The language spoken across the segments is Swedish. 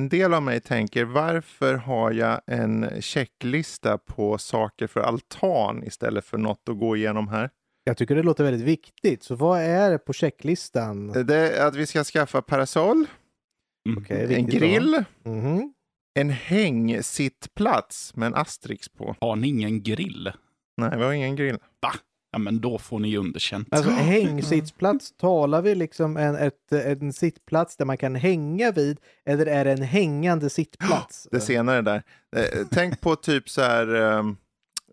en del av mig tänker varför har jag en checklista på saker för altan istället för något att gå igenom här? Jag tycker det låter väldigt viktigt. Så vad är det på checklistan? Det är att vi ska skaffa parasoll, Mm. Okej, en grill. Mhm. en hängsittplats med en asterix på. Har ni ingen grill? Nej, vi har ingen grill. Ja, men då får ni underkänt. Alltså hängsittplats, talar vi liksom en, ett, en sittplats där man kan hänga vid eller är det en hängande sittplats? Det senare där. Eh, Tänk på typ så här um,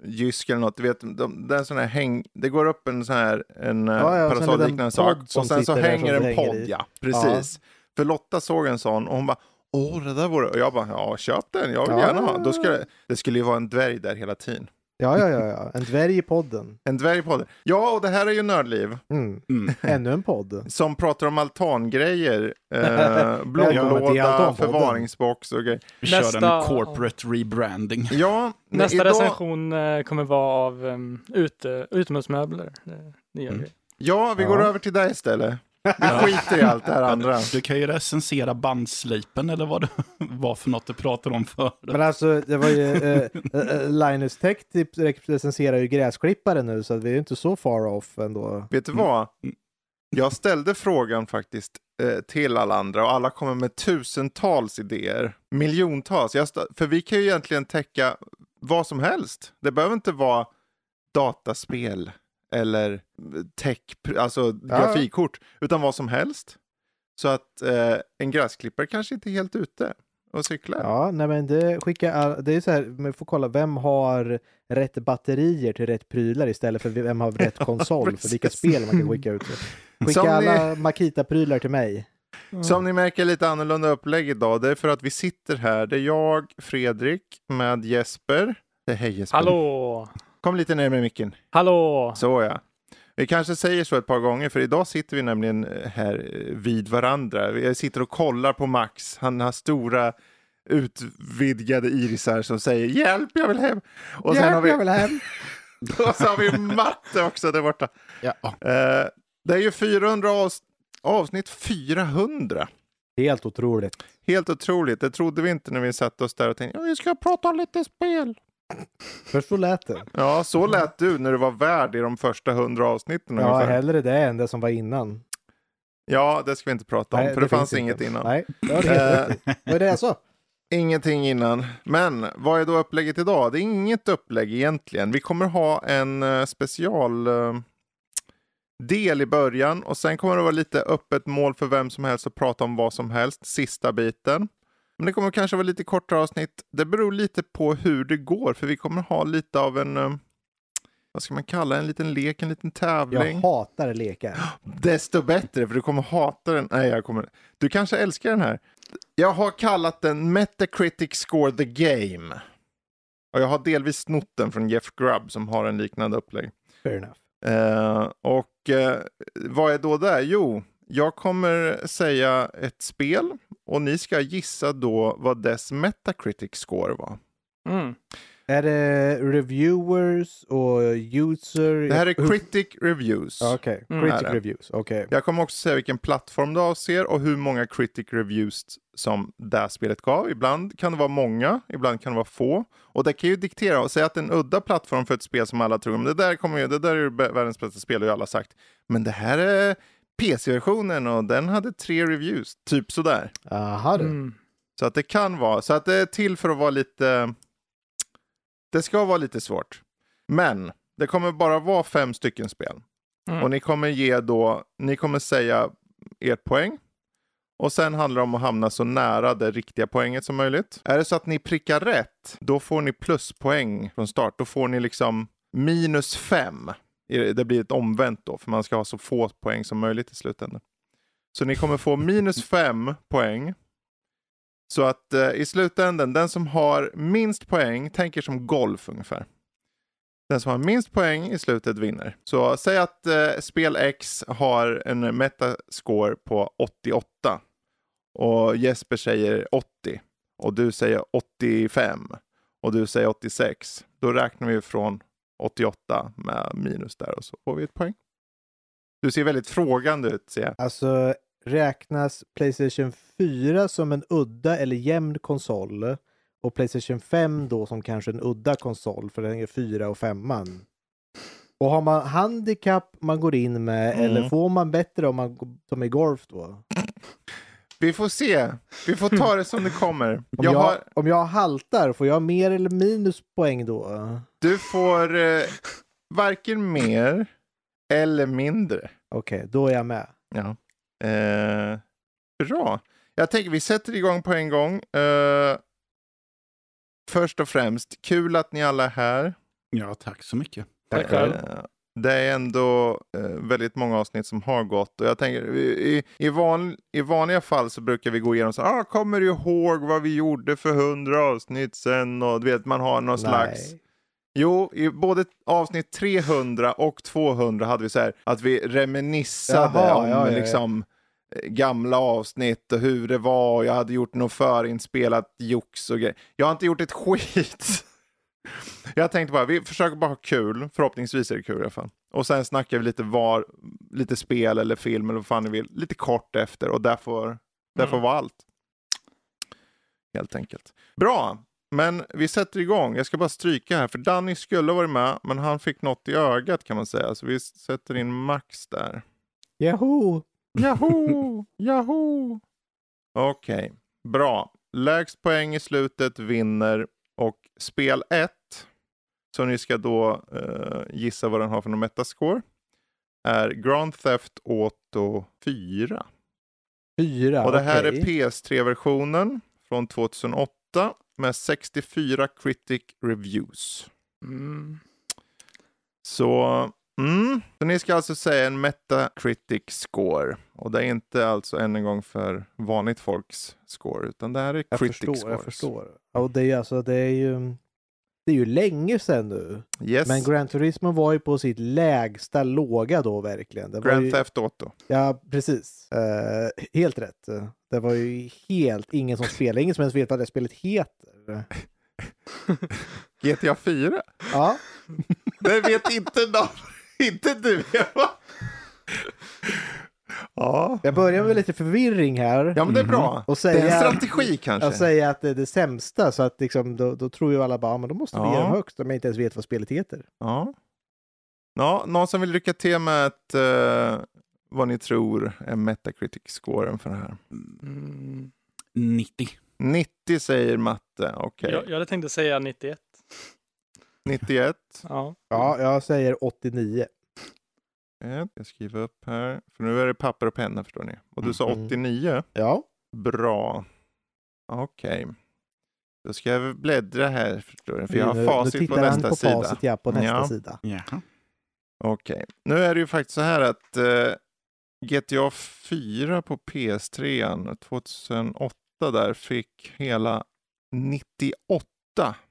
Jysk eller något. Du vet, de, det, är sån här häng, det går upp en sån här en eh, Ja, ja, liten sak och sen så hänger en podd. i. Ja, precis. För Lotta såg en sån och hon bara Åh, det där vore... Och jag bara, ja, köp den, jag vill Ja. gärna ha. Då det, det skulle ju vara en dvärg där hela tiden. Ja, ja, ja, ja. En dvärg i podden. En dvärg på det. Ja, och det här är ju Nördliv. Mm. Mm. Ännu en podd. Som pratar om altangrejer. Eh, Altanpodden. förvaringsbox och grejer. Vi kör Nästa- en corporate rebranding. Ja, Nästa idag, recension eh, kommer vara av um, ute, utomhusmöbler. Det, det gör Mm. vi. Ja, vi går över till dig istället. Vi skiter i allt det här andra. Du kan ju recensera bandslipen eller vad det var för något du pratade om för. Men alltså, det var ju... Eh, eh, Linus Tech typ recenserar ju gräsklippare nu, så att vi är ju inte så far off ändå. Vet du vad? Jag ställde frågan faktiskt eh, till alla andra och alla kommer med tusentals idéer. Miljontals. För vi kan ju egentligen täcka vad som helst. Det behöver inte vara dataspel eller tech, alltså grafikkort, utan vad som helst. Så att eh, en gräsklippare kanske inte är helt ute och cyklar. Ja, nej men det skickar det är så här, man får kolla vem har rätt batterier till rätt prylar istället för vem har rätt konsol för vilka spel man kan skicka ut. Skicka Som ni- alla Makita-prylar till mig. Som ni märker lite annorlunda upplägg idag. Det är för att vi sitter här. Det är jag, Fredrik, med Jesper. Hej Jesper. Hallå! Kom lite närmare micken. Hallå! Så ja. Vi kanske säger så ett par gånger, för idag sitter vi nämligen eh, här eh, vid varandra. Vi sitter och kollar på Max. Han har stora utvidgade irisar som säger hjälp, jag vill hem. Och sen har vi, vill hem! och så har vi matte också där borta. Ja. Eh, det är ju 400 avs- avsnitt 400. Helt otroligt. Helt otroligt. Det trodde vi inte när vi satte oss där och tänkte ja, vi ska prata om lite spel. Först så lät det. Ja, så lät du när du var värd i de första 100 avsnitten. Ja, ungefär. hellre det än det som var innan. ja, det ska vi inte prata om, Nej, för det, fanns finns inget innan. Nej, det i. Vad är det jag sa? Ingenting innan. Men vad är då upplägget idag? Det är inget upplägg egentligen. Vi kommer ha en uh, special eh, del i början och sen kommer det vara lite öppet mål för vem som helst att prata om vad som helst, sista biten. Men det kommer kanske vara lite kortare avsnitt. Det beror lite på hur det går, för vi kommer ha lite av en, eh, vad ska man kalla en liten lek, en liten Jag tävling. hatar lekar. Desto bättre, för du kommer hata den. Nej, jag kommer... Du kanske älskar den här. Jag har kallat den Metacritic Score the Game. Och jag har delvis snott den från Jeff Grubb som har en liknande upplägg. Fair enough. Eh, och eh, vad är då det? Jo, jag kommer säga ett spel och ni ska gissa då vad dess Metacritic Score var. Mm. Är det reviewers och user? Det här är Critic Reviews. Ja, Okej, Mm. critic Är det. reviews. Okej. Jag kommer också säga vilken plattform det avser och hur många critic reviews som det här spelet gav. Ibland kan det vara många, ibland kan det vara få. Och det kan ju diktera och säga att en udda plattform för ett spel som alla tror, men det där, kommer ju, det där är ju världens bästa spel, har ju alla sagt. Men det här är PC-versionen och den hade tre reviews, typ sådär. Aha du. Mm. Så att det kan vara, så att det är till för att vara lite, det ska vara lite svårt. Men det kommer bara vara fem stycken spel. Mm. Och ni kommer ge då, ni kommer säga ert poäng. Och sen handlar det om att hamna så nära det riktiga poänget som möjligt. Är det så att ni prickar rätt, då får ni pluspoäng från start. Då får ni liksom minus fem. Det blir ett omvänt då, för man ska ha så få poäng som möjligt i slutändan. Så ni kommer få minus fem poäng. Så att eh, i slutändan, den som har minst poäng tänker som golf ungefär. Den som har minst poäng i slutet vinner. Så säg att eh, spel X har en metascore på 88. Och Jesper säger 80. Och du säger 85. Och du säger 86. Då räknar vi från 88 med minus där och så får vi ett poäng. Du ser väldigt frågande ut ser jag. Alltså, räknas Playstation 4 som en udda eller jämn konsol och Playstation 5 då som kanske en udda konsol för den är 4 och 5 Och har man handikapp man går in med Mm. eller får man bättre om man som i golf då? Vi får se. Vi får ta det som det kommer. Om Jag jag, har, om jag haltar, får jag mer eller minus poäng då? du får eh, varken mer eller mindre. Okej, då är jag med. Ja. Eh, bra. Jag tänker vi sätter igång på en gång. Eh, först och främst, kul att ni alla är här. Ja, tack så mycket. Tack själv. Det är ändå eh, väldigt många avsnitt som har gått och jag tänker i, i, van, i vanliga fall så brukar vi gå igenom så ah, kommer du ihåg vad vi gjorde för hundra avsnitt sen och du vet man har någon slags Nej. Jo, i både avsnitt 300 och 200 hade vi så här att vi reminissade Jaha, om ja, ja, liksom eh, gamla avsnitt och hur det var och jag hade gjort något förinspelat jox och grejer. Jag har inte gjort ett skit. Jag tänkte bara, vi försöker bara ha kul. Förhoppningsvis är det kul i alla fall. Och sen snackar vi lite var, lite spel eller film eller vad fan ni vill. Lite kort efter och där får, där får Mm. vara allt. Helt enkelt. Bra, men vi sätter igång. Jag ska bara stryka här, för Danny skulle varit med, men han fick något i ögat kan man säga. Så vi sätter in Max där. Yahoo! Yahoo! Yahoo! Okej, bra. Lägst poäng i slutet vinner och spel 1, så ni ska då eh, gissa vad den har för någon metascore, är Grand Theft Auto 4. Fyra, och det här okej. är PS3-versionen från 2008 med 64 critic reviews. Mm. Så, mm, så ni ska alltså säga en Metacritic score. Och det är inte alltså än en gång för vanligt folks score, utan det här är Jag critic förstår, scores. jag förstår. Och det är ju alltså, det är ju... Det är ju länge sedan nu. Yes, Men Gran Turismo var ju på sitt lägsta låga då verkligen. Det Grand ju, Theft Auto. Ja, precis. Eh, helt rätt. Det var ju helt ingen som spelade, ingen som ens vet vad det spelet heter. GTA 4? Ja, Det vet inte någon. Inte du, Eva. Ja. jag börjar med lite förvirring här. ja, men det är Mhm. bra. Och Det är en säga, strategi kanske. och säga att det är det sämsta så att liksom, då, då tror ju alla bara, men då måste vi Ja. ge dem högst om jag inte ens vet vad spelet heter. Ja. ja. Någon som vill lycka till med att, eh, vad ni tror är Metacritic-scoren för det här? Mm. 90. 90 säger matte, okej. Jag, jag hade tänkt att säga 91. 91. Ja. Ja, jag säger 89. Ett, Jag skriver upp här, för nu är det papper och penna förstår ni. Och du sa Mhm. 89. Ja, Bra. Okej. Då ska jag bläddra här förstår ni, för jag har nu, nu facit på tittar han nästa på sida. facit, ja, på nästa Ja. sida. Jaha. Okej. Nu är det ju faktiskt så här att eh, GTA 4 på PS3 2008 där fick hela 98.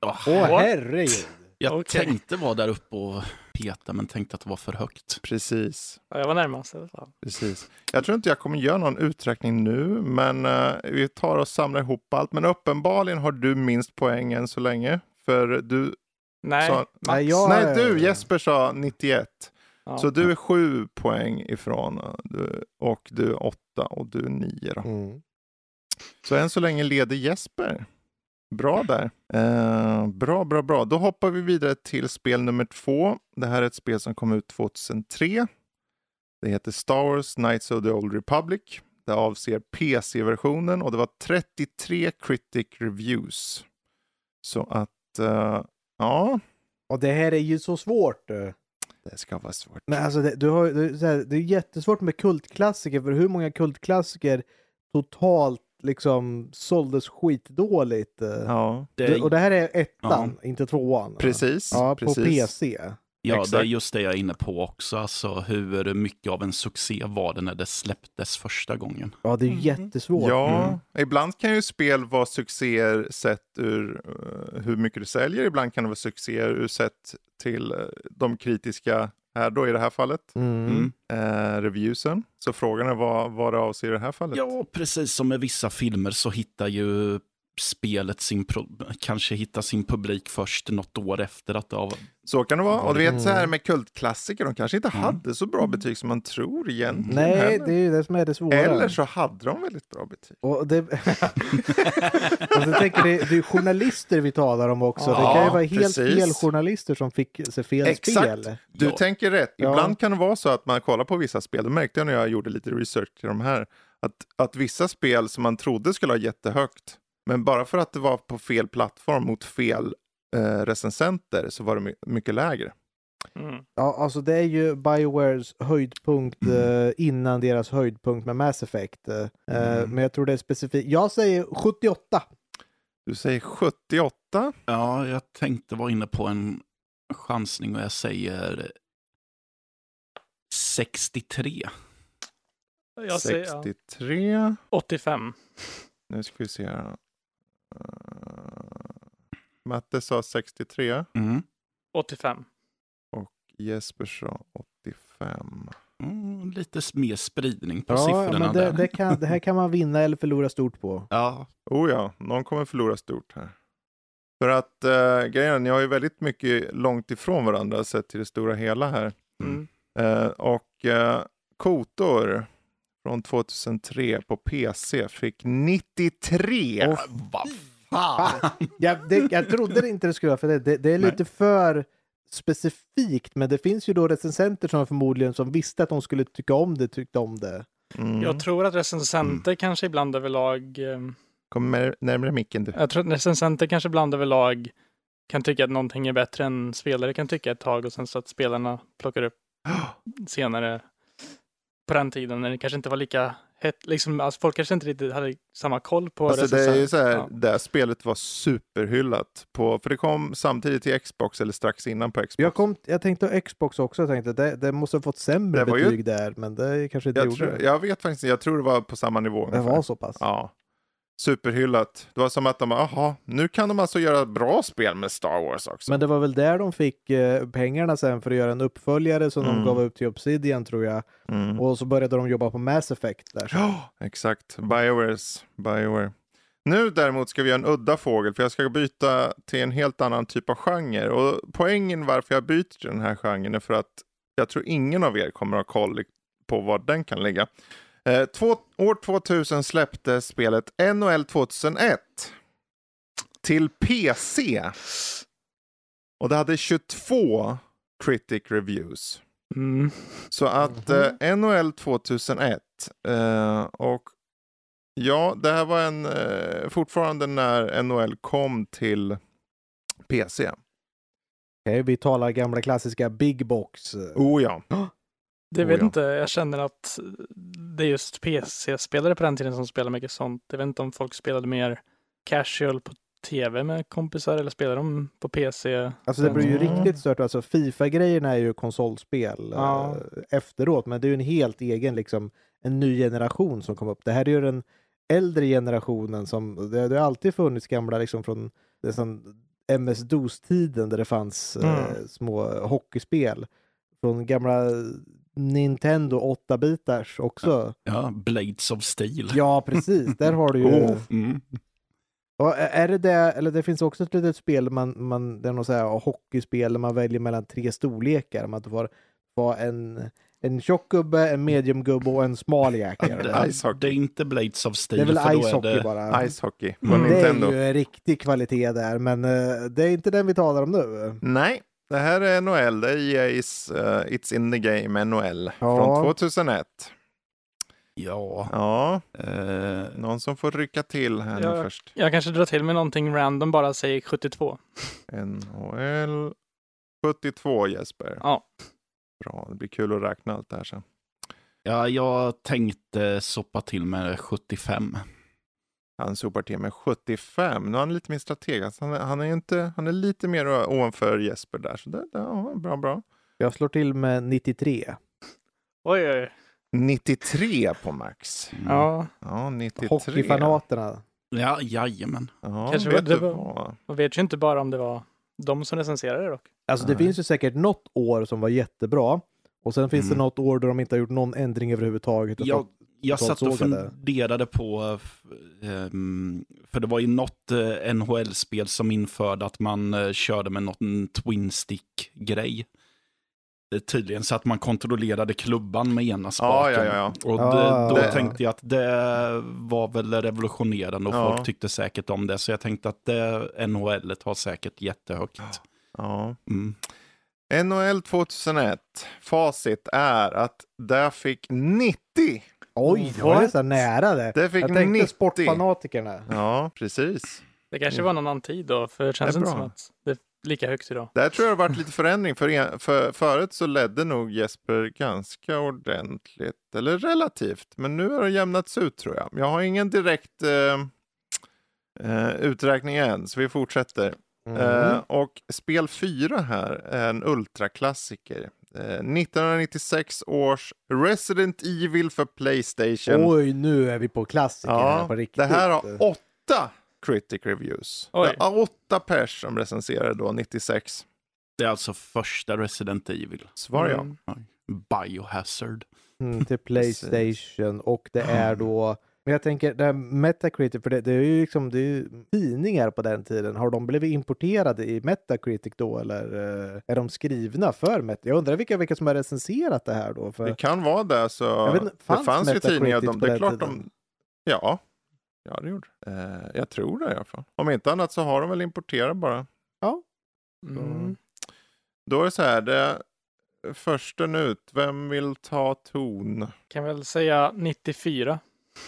Åh, What? herregud! Jag Okej. tänkte vara där uppe och peta, men tänkte att det var för högt. Precis. ja, jag var närmast i alla fall. Precis. Jag tror inte jag kommer göra någon uträkning nu, men eh, vi tar och samlar ihop allt. Men uppenbarligen har du minst poäng än så länge. För du Nej, sa... Nej, jag- Nej, du Jesper sa 91. Ja. Så du är sju poäng ifrån eh, du, och du är åtta och du är nio. Då. Mm. Så än så länge leder Jesper. Bra där. Eh, bra, bra, bra. Då hoppar vi vidare till spel nummer två. Det här är ett spel som kom ut 2003. Det heter Star Wars Knights of the Old Republic. Det avser PC-versionen och det var 33 critic reviews. Så att, eh, ja, Och det här är ju så svårt. eh. det ska vara svårt. Men alltså, det, du har, det, det är jättesvårt med kultklassiker, för hur många kultklassiker totalt liksom såldes skitdåligt? eh? Ja, Det och det här är ettan, Ja. inte tvåan. precis. Ja, på precis. PC. Ja, det är Exakt. just det jag är inne på också. Alltså, hur mycket av en succé var det när det släpptes första gången? Ja, det är Mhm. jättesvårt. Ja, Mm. ibland kan ju spel vara succéer sett ur eh, hur mycket det säljer. Ibland kan det vara succéer ur sett till eh, de kritiska, här då i det här fallet, Mm. Mm. eh, reviewsen. Så frågan är vad, vad det avser i det här fallet. Ja, precis som med vissa filmer så hittar ju spelet sin kanske hittar sin publik först något år efter att det har... Så kan det vara. Och du vet så här Mm. med kultklassiker, de kanske inte Mm. hade så bra betyg som man tror egentligen. Nej, heller. det är ju det som är det svåra. Eller så hade de väldigt bra betyg. Och det... och så tänker det, det är journalister vi talar om också. det Ja, kan ju vara helt precis. fel journalister som fick se fel Exakt. spel. Du Ja. tänker rätt. Ja. Ibland kan det vara så att man kollar på vissa spel, det märkte jag när jag gjorde lite research till de här, att, att vissa spel som man trodde skulle ha jättehögt, men bara för att det var på fel plattform mot fel eh, recensenter så var det my- mycket lägre. Mm. Ja, alltså det är ju Biowares höjdpunkt Mm. eh, innan deras höjdpunkt med Mass Effect. Eh, Mm. Men jag tror det är specifikt. Jag säger 78. Du säger 78. Ja, jag tänkte vara inne på en chansning och jag säger 63. Jag säger ja, 63. 85. Nu ska vi se här. Uh, Matte sa 63 Mm. 85. och Jesper sa 85. Mm, lite mer spridning på Ja, siffrorna men det, där. det, kan, det här kan man vinna eller förlora stort på. Ja, Oh ja, någon kommer förlora stort här. För att uh, grejen är, ni har ju väldigt mycket långt ifrån varandra sett till det stora hela här. Mm. Eh, och uh, Kotor från 2003 på PC fick 93. Åh, vad fan. Jag, det, jag trodde inte det skulle vara för det. Det, det är Nej. lite för specifikt, men det finns ju då recensenter som förmodligen som visste att de skulle tycka om det, tyckte om det. Mm. Jag tror att recensenter kanske ibland överlag, eh, Kom närmare micken du. jag tror att recensenter kanske ibland överlag kan tycka att någonting är bättre än spelare kan tycka ett tag och sen så att spelarna plockar upp senare på den tiden när det kanske inte var lika hett, liksom, alltså folk kanske inte riktigt hade samma koll på Alltså det är ju så här, Ja. det här spelet var superhyllat. På, för det kom samtidigt till Xbox eller strax innan på Xbox. Jag, kom, jag tänkte Xbox också, jag tänkte det, det måste ha fått sämre Det var ju- betyg där, men det kanske inte jag, gjorde tror, det. jag vet faktiskt jag tror det var på samma nivå. Det ungefär. var så pass. Ja. Superhyllat. Det var som att de jaha, nu kan de alltså göra bra spel med Star Wars också. Men det var väl där de fick eh, pengarna sen för att göra en uppföljare som Mm. de gav upp till Obsidian tror jag. Mm. Och så började de jobba på Mass Effect där. Ja, exakt. Biowares, Bioware. Nu däremot ska vi göra en udda fågel, för jag ska byta till en helt annan typ av genre. Och poängen varför jag byter till den här genren är för att jag tror ingen av er kommer att ha koll på var den kan ligga. Eh, två, år 2000 släpptes spelet NHL 2001 till PC. Och det hade 22 critic reviews. Mm. Så att Mhm. eh, NHL 2001 eh, och ja, det här var en eh, fortfarande när NHL kom till PC. Okej, vi talar gamla klassiska Big Box. Oh ja. Det Oh, vet ja. inte, jag känner att det är just PC-spelare på den tiden som spelar mycket sånt. Jag vet inte om folk spelade mer casual på tv med kompisar eller spelade de på PC? Alltså det blir ju Mm. riktigt stört. Alltså Fifa-grejerna är ju konsolspel Ja. eh, efteråt, men det är ju en helt egen, liksom, en ny generation som kom upp. Det här är ju den äldre generationen som, det, det har alltid funnits gamla liksom från MS-DOS-tiden där det fanns eh, Mm. små hockeyspel. Från gamla Nintendo 8-bitars också. ja, Blades of Steel. Ja, precis. Där har du ju... Oh. Mm. Ja, är det det, eller det finns också ett litet spel, man, man, det är något så här hockeyspel där man väljer mellan tre storlekar. Man får vara en, en tjock gubbe, en medium gubbe och en smal jäkel. Det, det är inte Blades of Det Steel. är väl ice är hockey det, bara. Ice Hockey på Mm. Det Nintendo. är ju en riktig kvalitet där, men det är inte den vi talar om nu. Nej, det här är NHL. Det är EA's uh, It's in the Game NHL Ja. från 2001. Ja. Ja, Eh, någon som får rycka till här nu Ja. först. Jag kanske drar till med någonting random, bara säger 72. NHL 72 Jesper. Ja. Bra, det blir kul att räkna allt det här sen. ja, jag tänkte soppa till med 75. Han sopar till med 75. Nu är han lite mer strateg. Alltså han, är, han, är inte, han är lite mer ovanför Jesper där. Så det, det, ja, bra, bra. Jag slår till med 93. Oj, oj. 93 på max. Mm. Ja, Ja, 93. Hockeyfanaterna. Ja, jajamän. Ja, Kanske vet det du var- man vet ju inte bara om det var de som recenserade det dock. Alltså det Nej. finns ju säkert något år som var jättebra. Och sen finns det Mm. något år då de inte har gjort någon ändring överhuvudtaget. och fått- jag satt och funderade på, eh, ehm, för det var ju något eh, NHL-spel som införde att man eh, körde med något en twin stick-grej. Tydligen så att man kontrollerade klubban med ena spaken. ja, ja, Och Ah. det, då Det- tänkte jag att det var väl revolutionerande och Ja. folk tyckte säkert om det. Så jag tänkte att det NHL har säkert jättehögt. Ja. Mm. NHL 2001. Facit är att där fick 90. Oj, det var nästan nära det. Det fick Jag tänkte 90. sportfanatikerna. Ja, precis. Det kanske var någon annan tid då, för det känns Det är inte bra. som att det är lika högt idag. Där tror jag det har varit lite förändring. För, en- för Förut så ledde nog Jesper ganska ordentligt, eller relativt. Men nu har det jämnats ut tror jag. Jag har ingen direkt eh, eh, uträkning än, så vi fortsätter. Mm. Eh, och spel 4 här är en ultraklassiker. Eh, 1996 års Resident Evil för Playstation. Oj, nu är vi på klassiker här ja, på riktigt. det här har åtta critic reviews. Oj. Det är åtta pers som recenserade då, 96. Det är alltså första Resident Evil. Svar ja. Mm. Biohazard. Mm, till Playstation och det är då men jag tänker, det här Metacritic, för det, det är ju liksom det är ju tidningar på den tiden. Har de blivit importerade i Metacritic då eller eh, är de skrivna för Metacritic? Jag undrar vilka, vilka som har recenserat det här då. För, Det kan vara det. Så inte, det fanns fanns ju tidningar. De, det är klart tiden? de... Ja, ja det gjorde eh, Jag tror det i alla fall. Om inte annat så har de väl importerat bara. Mm. Då är det så här. Det försten ut. Vem vill ta ton? Kan väl säga 94.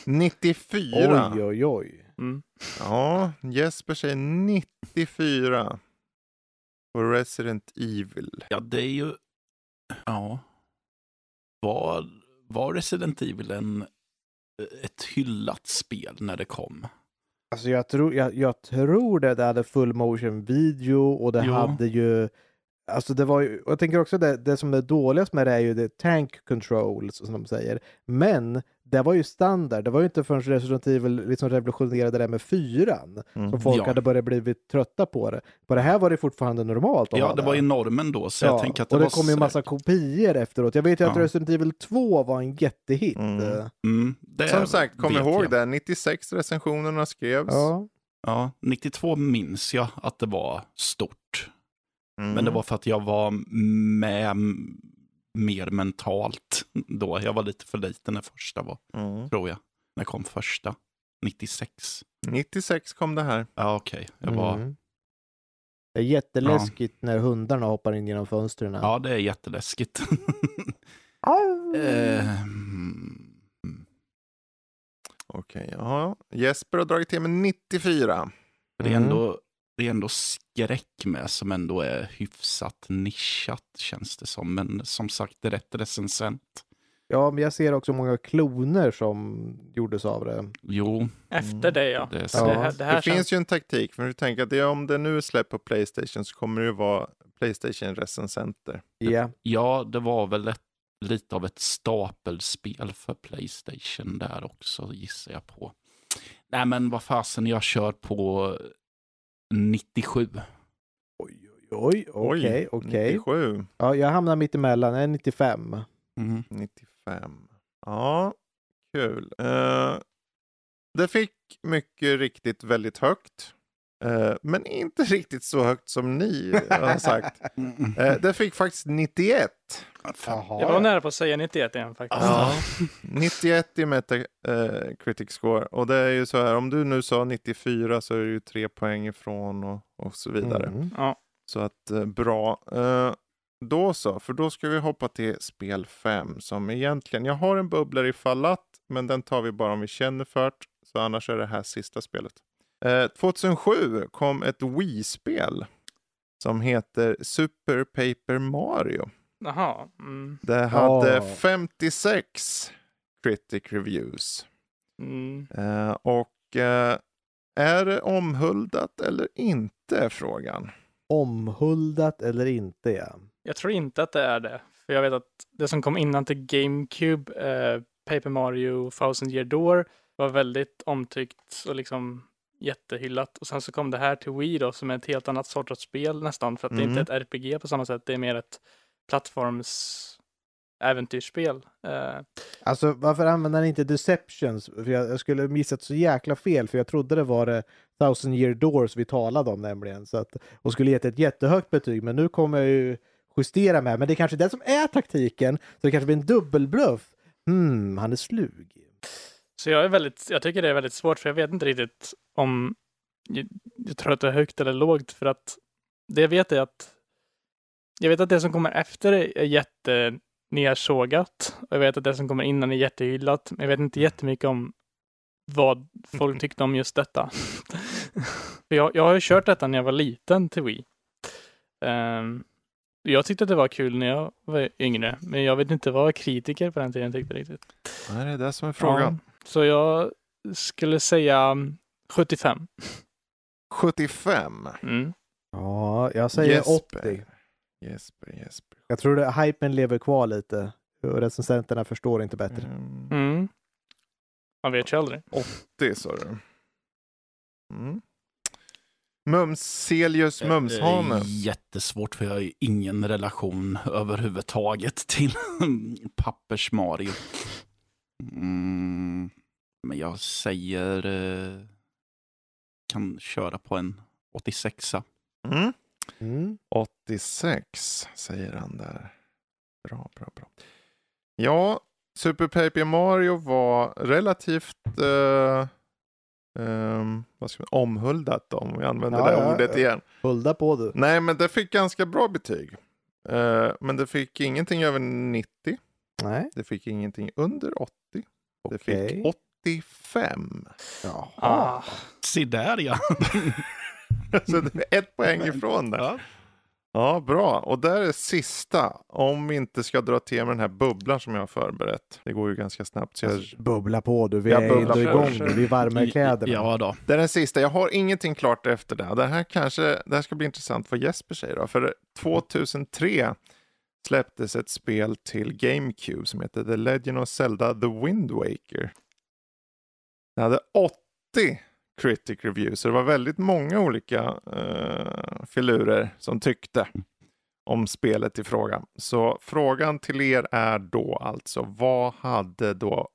94. oj, oj, oj. Mm. Ja, Jesper säger 94. På Resident Evil. Ja, det är ju... Ja. Var, var Resident Evil en, ett hyllat spel när det kom? Alltså jag tror, jag, jag tror det, det hade full motion video och det Jo. hade ju Alltså det var ju, och jag tänker också det, det som är dåligast med det är ju det tank control som de säger. Men det var ju standard. Det var ju inte förrän Resident Evil liksom revolutionerade det med fyran Mm. som folk Ja. hade börjat bli trötta på det. På det här var det fortfarande normalt. att Ja, det var ju normen då, så jag tänker att det och det var kom ju en massa kopior efteråt. Jag vet ju att Ja. Resident Evil 2 var en jättehit. Mm. Eh, Mm, det Som sagt, kom ihåg jag. det. 96 recensionerna skrevs. Ja. Ja, 92 minns jag att det var stort. Mm. Men det var för att jag var med mer mentalt då. Jag var lite för liten när första var, Mm. tror jag. När kom första? 96. 96 kom det här. Ja, okej. Jag var... Mm. Det är jätteläskigt när hundarna hoppar in genom fönstren. Ja, det är jätteläskigt. Eh, mm. Okej, ja. Jesper har dragit till med 94. Det är, Mm. ändå, det är ändå skräck med som ändå är hyfsat nischat känns det som. Men som sagt, det är rätt recensent. Ja, men jag ser också många kloner som gjordes av det. Jo, Efter det ja. det är Det, så. Ja. här, det här Det känns... finns ju en taktik, för du tänker att det, om det nu är släppt på Playstation så kommer det ju vara Playstation-recensenter. Ja. Ja, det var väl ett, lite av ett stapelspel för Playstation där också, gissar jag på. Nej, men vad fasen, jag kör på 97. Oj, oj, oj. Okej, okej. 97, Ja, jag hamnar mitt emellan. Jag är 95. Mm. 95. Ja, kul. Eh, det fick mycket riktigt väldigt högt. Eh, men inte riktigt så högt som ni har sagt. Eh, det fick faktiskt 91. Jaha. Jag var nära på att säga 91 igen faktiskt. Ja. 91 i Metacritic score. Och det är ju så här, om du nu sa 94 så är det ju tre poäng ifrån och, och så vidare. Mm. Ja. Så att bra. Då så, för då ska vi hoppa till spel 5 som egentligen, jag har en bubblare ifall att, men den tar vi bara om vi känner för det. Så annars är det här sista spelet. Eh, 2007 kom ett Wii-spel som heter Super Paper Mario. Jaha. Mm. Det hade Ja. 56 critic reviews. Mm. Eh, och eh, är det omhuldat eller inte är frågan. Omhuldat eller inte, ja. Jag tror inte att det är det. För jag vet att det som kom innan till GameCube, eh, Paper Mario Thousand Year Door, var väldigt omtyckt och liksom jättehyllat. Och sen så kom det här till Wii då, som är ett helt annat sorts spel nästan, för att det är inte Mm. ett RPG på samma sätt. Det är mer ett plattforms äventyrsspel. Eh, Alltså varför använder han inte Deceptions? För jag, jag skulle missat så jäkla fel för jag trodde det var det Thousand Year Doors vi talade om nämligen. Så att, och skulle gett ett jättehögt betyg men nu kommer jag ju justera med. Men det är kanske det som är taktiken. Så det kanske blir en dubbelbluff. Hmm, han är slug. Så jag är väldigt, jag tycker det är väldigt svårt för jag vet inte riktigt om jag, jag tror att det är högt eller lågt för att det jag vet är att jag vet att det som kommer efter är jätte nersågat och jag vet att det som kommer innan är jättehyllat. Men jag vet inte jättemycket om vad folk tyckte om just detta. jag, jag har ju kört detta när jag var liten till Wii. Um, jag tyckte att det var kul när jag var yngre, men jag vet inte vad kritiker på den tiden tyckte riktigt. Nej, det är det som är frågan. Så jag skulle säga 75. 75? Mm. Ja, jag säger Jesper. 80. Jesper, Jesper. Jag tror det, hypen lever kvar lite. Och recensenterna förstår inte bättre. Mm, Mm. Man vet ju aldrig. 80 sa du. Mm. Mumselius Mumshane. Eh, Jättesvårt för jag har ingen relation överhuvudtaget till Pappers-Mario. Mm, men jag säger... Eh, kan köra på en 86 Mm. Mm. 86 säger han där. Bra, bra, bra. Ja, Super Paper Mario var relativt eh, ehm, vad ska man, omhuldat om vi använder Ja, det ja, ordet ja. igen. Hulda på du. Nej, men det fick ganska bra betyg. Eh, men det fick ingenting över 90. Nej. Det fick ingenting under 80. Det fick Okej. 85. Jaha. Ah. Se där ja! Så det är ett poäng ifrån det. ja. Ja, bra. Och där är sista. Om vi inte ska dra till med den här bubblan som jag har förberett. Det går ju ganska snabbt. Så jag... Bubbla på du. Vi Jag är bubblar ändå igång nu. Vi är varma i kläderna. Ja då. Det är den sista. Jag har ingenting klart efter det. Det här kanske det här ska bli intressant vad Jesper säger. Då. För 2003 släpptes ett spel till GameCube som heter The Legend of Zelda The Wind Waker. Det hade 80 critic reviews, så det var väldigt många olika uh, filurer som tyckte om spelet i fråga. Så frågan till er är då alltså, vad hade då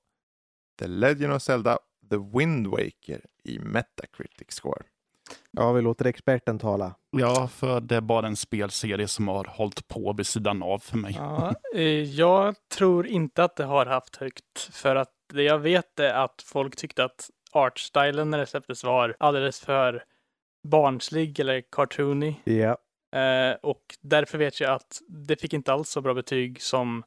The Legend of Zelda The Wind Waker i Metacritic score? Ja, vi låter experten tala. Ja, för det är bara en spelserie som har hållit på vid sidan av för mig. Ja, eh, jag tror inte att det har haft högt för att det jag vet är att folk tyckte att artstylen när det släpptes var alldeles för barnslig eller cartoony. Ja. Eh, och därför vet jag att det fick inte alls så bra betyg som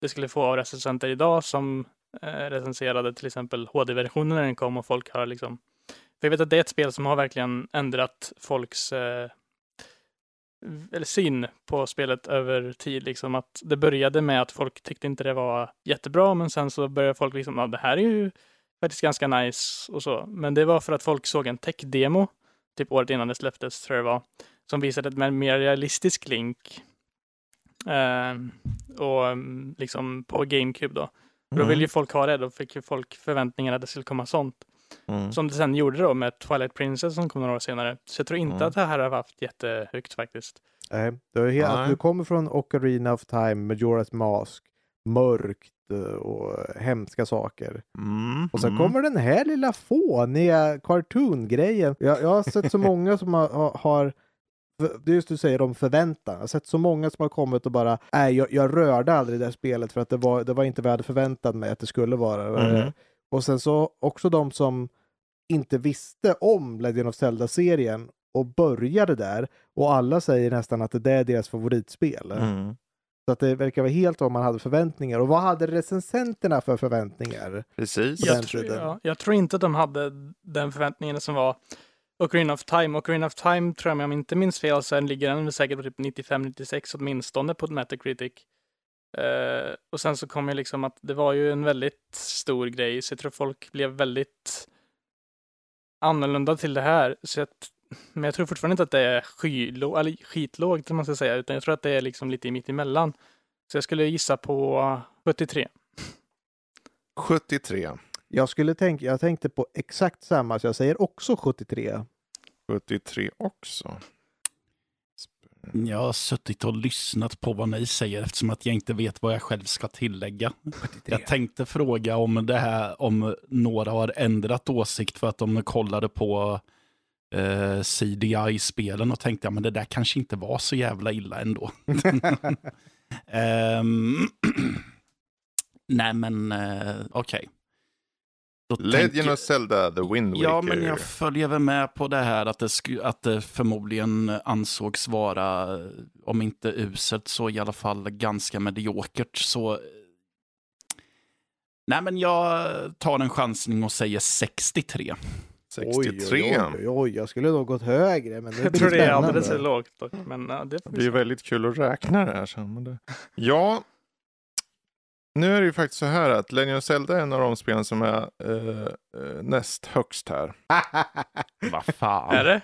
det skulle få av recensenter idag som eh, recenserade till exempel HD-versionen när den kom och folk har liksom för jag vet att det är ett spel som har verkligen ändrat folks eh, eller syn på spelet över tid. Liksom att det började med att folk tyckte inte det var jättebra, men sen så började folk liksom, ja, det här är ju faktiskt ganska nice och så. Men det var för att folk såg en tech-demo, typ året innan det släpptes tror jag det var, som visade ett mer realistisk Link. Eh, och mm, liksom på GameCube då. Och Då ville ju folk ha det, då fick ju folk förväntningar att det skulle komma sånt. Mm. Som det sen gjorde då med Twilight Princess som kom några år senare. Så jag tror inte Mm. att det här har haft jättehögt faktiskt. Nej, det är helt, du kommer från Ocarina of Time, Majora's Mask, mörkt eh, och hemska saker. Mm. Och sen Mm. kommer den här lilla fåniga cartoon-grejen. Jag, jag har sett så många som har, har, det är just du säger om förväntan. Jag har sett så många som har kommit och bara, nej jag, jag rörde aldrig det här spelet för att det var, det var inte vad jag hade förväntat mig att det skulle vara. Eh, Och sen så också de som inte visste om Legend of Zelda-serien och började där och alla säger nästan att det är deras favoritspel. Mm. Så att det verkar vara helt vad man hade förväntningar. Och vad hade recensenterna för förväntningar? Precis. Jag tror, ja, jag tror inte att de hade den förväntningen som var Ocarina of Time. Ocarina of Time tror jag, om jag inte minns fel, så ligger den säkert på typ 95-96 åtminstone på Metacritic. Eh, och sen så kom ju liksom att det var ju en väldigt stor grej, så jag tror folk blev väldigt annorlunda till det här. Så jag, men jag tror fortfarande inte att det är skylå, eller skitlågt, man ska säga, utan jag tror att det är liksom lite mitt emellan. Så jag skulle gissa på 73. 73. Jag skulle tänka, jag tänkte på exakt samma, så jag säger också 73. 73 också. Jag har suttit och lyssnat på vad ni säger eftersom att jag inte vet vad jag själv ska tillägga. Jag tänkte fråga om det här, om några har ändrat åsikt för att de kollade på eh, CDI-spelen och tänkte att men det där kanske inte var så jävla illa ändå. Ehm, nej men eh, okej. Då Legend tänker- of Zelda, The Wind Waker. Ja, men jag följer väl med på det här att det, sku, att det förmodligen ansågs vara, om inte uselt, så i alla fall ganska mediokert. Så... Nej, men jag tar en chansning och säger 63. 63. Oj, oj, oj, oj, jag skulle nog gått högre. Men det Jag tror det är alldeles för lågt dock. Men ja, det Det se. väldigt kul att räkna det här sen. Ja, nu är det ju faktiskt så här att Legend of Zelda är en av de spelen som är eh, eh, näst högst här. Vad fan. Är det?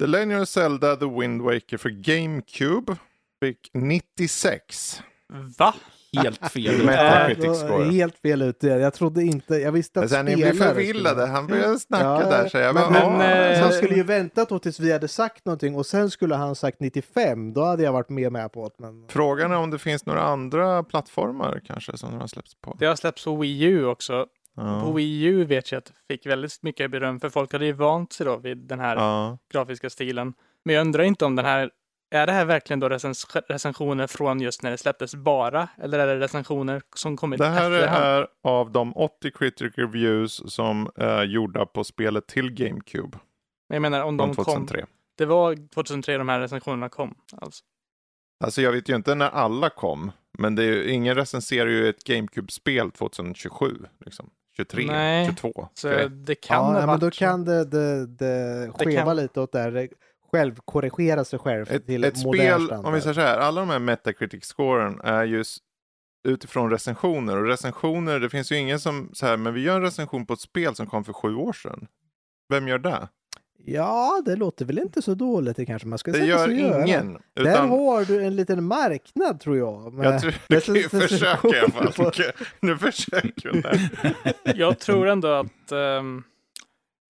The Legend of Zelda, The Wind Waker för GameCube fick 96. Va? Helt fel. Med- Ja, Metacritic då- score. Helt fel ute. Jag trodde inte, jag visste Men att sen ni spelare förvillade. Han började snacka Ja, där. Så jag men, bara, men, "Ja, eh, han skulle ju väntat då tills vi hade sagt någonting och sen skulle han sagt 95. Då hade jag varit med, med på det. Men... Frågan är om det finns några andra plattformar kanske som de har släppts på. Det har släppts på Wii U också. På Ja. Wii U vet jag att det fick väldigt mycket beröm för folk hade ju vant sig då vid den här Ja. grafiska stilen. Men jag undrar inte om den här, är det här verkligen då recens recensioner från just när det släpptes bara? Eller är det recensioner som kommit Det här efterhand? är av de 80 critic reviews som är gjorda på spelet till GameCube Men jag menar om de kom. 2003. Det var 2003 de här recensionerna kom. Alltså. Alltså jag vet ju inte när alla kom, men det är ju, ingen recenserar ju ett GameCube-spel 2027. Liksom. 23, Nej, 22. Så Okej. det kan ja, ha ja, men då kan det, det, det Det skeva kan- lite åt det här. Självkorrigera sig själv Ett, till ett modern spel, standard. om vi säger så här, alla de här Metacritic-scoren är just utifrån recensioner. Och recensioner, det finns ju ingen som så här, men vi gör en recension på ett spel som kom för sju år sedan. Vem gör det? Ja, det låter väl inte så dåligt det kanske man ska Det sätta gör göra. ingen. Där Utan, har du en liten marknad tror jag. med jag tror, du kan ju försöka i alla fall. på- Nu försöker du. där. Jag tror ändå att ehm,